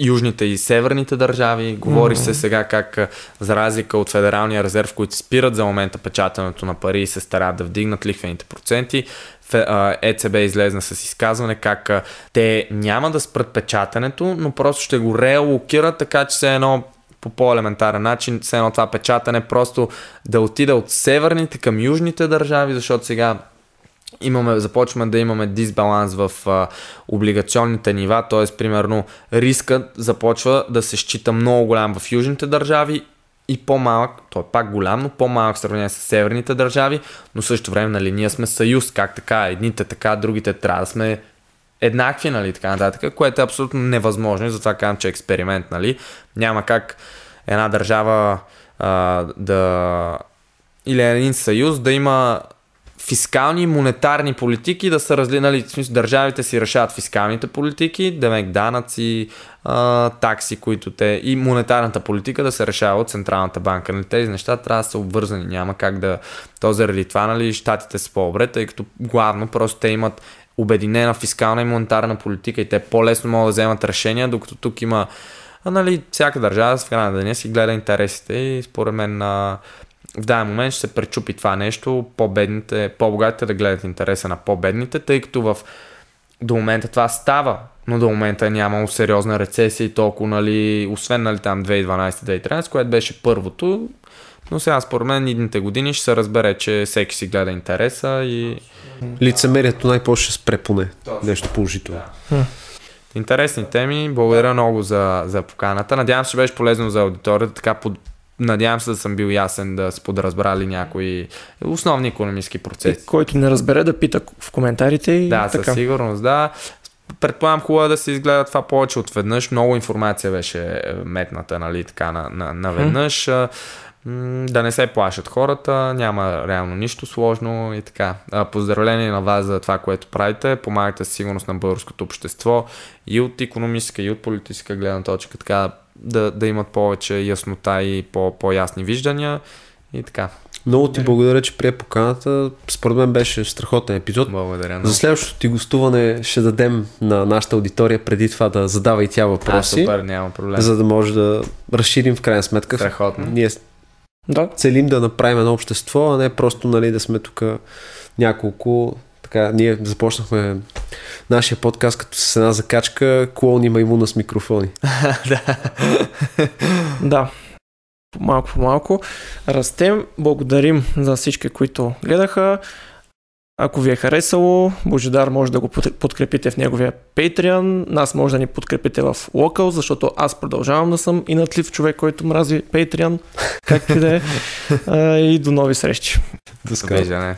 южните и северните държави. Говори mm-hmm. се сега как за разлика от Федералния резерв, които спират за момента печатането на пари и се старат да вдигнат лихвените проценти, ЕЦБ излезна с изказване как те няма да спрат печатането, но просто ще го реалокират, така че се едно по по-елементарен начин, все едно това печатане просто да отида от северните към южните държави, защото сега имаме, започваме да имаме дисбаланс в а, облигационните нива, т.е. примерно рискът започва да се счита много голям в южните държави и по-малък, той е пак голям, но по-малък в сравнение с северните държави, но също време, нали, ние сме съюз, как така, едните така, другите трябва да сме еднакви, нали, така нататък, което е абсолютно невъзможно и затова казвам, че е експеримент, нали, няма как една държава а, да или един съюз да има фискални и монетарни политики да са разли, нали, в смисъл, държавите си решават фискалните политики, демек данъци, а, такси, които те и монетарната политика да се решава от Централната банка. Нали, тези неща трябва да са обвързани, няма как да... То заради това, нали, щатите са по-добре, тъй като главно просто те имат обединена фискална и монетарна политика и те по-лесно могат да вземат решения, докато тук има а, нали, всяка държава в края на деня си гледа интересите и според мен а, в даден момент ще се пречупи това нещо, по-бедните, по-богатите да гледат интереса на по-бедните, тъй като в до момента това става, но до момента е нямало сериозна рецесия и толкова, нали, освен нали, там 2012-2013, което беше първото, но сега според мен идните години ще се разбере, че всеки си гледа интереса и... Лицемерието най-после ще спре поне. Нещо положително. Да. Интересни теми. Благодаря много за, за поканата. Надявам се, че беше полезно за аудиторията. Така под, Надявам се да съм бил ясен да се подразбрали някои основни економически процеси. Който не разбере да пита в коментарите и Да, така. със сигурност, да. Предполагам хубаво е да се изгледа това повече от веднъж. Много информация беше метната, нали, така на, на, наведнъж. Hmm да не се плашат хората, няма реално нищо сложно и така. Поздравление на вас за това, което правите. Помагате сигурност на българското общество и от економическа, и от политическа гледна точка, така да, да имат повече яснота и по, по-ясни виждания и така. Много ти благодаря, че прие поканата. Според мен беше страхотен епизод. Благодаря. За следващото ти гостуване ще дадем на нашата аудитория преди това да задава и тя въпроси. А, супер, няма проблем. За да може да разширим в крайна сметка. Страхотно. Ние да. целим да направим едно общество, а не просто нали, да сме тук няколко. Така, ние започнахме нашия подкаст като с една закачка, клоуни маймуна с микрофони. [LAUGHS] да. да. Малко по малко растем. Благодарим за всички, които гледаха. Ако ви е харесало, Божидар може да го подкрепите в неговия Patreon, нас може да ни подкрепите в Local, защото аз продължавам да съм и натлив човек, който мрази Patreon, както и да е. [LAUGHS] И до нови срещи. До скоро.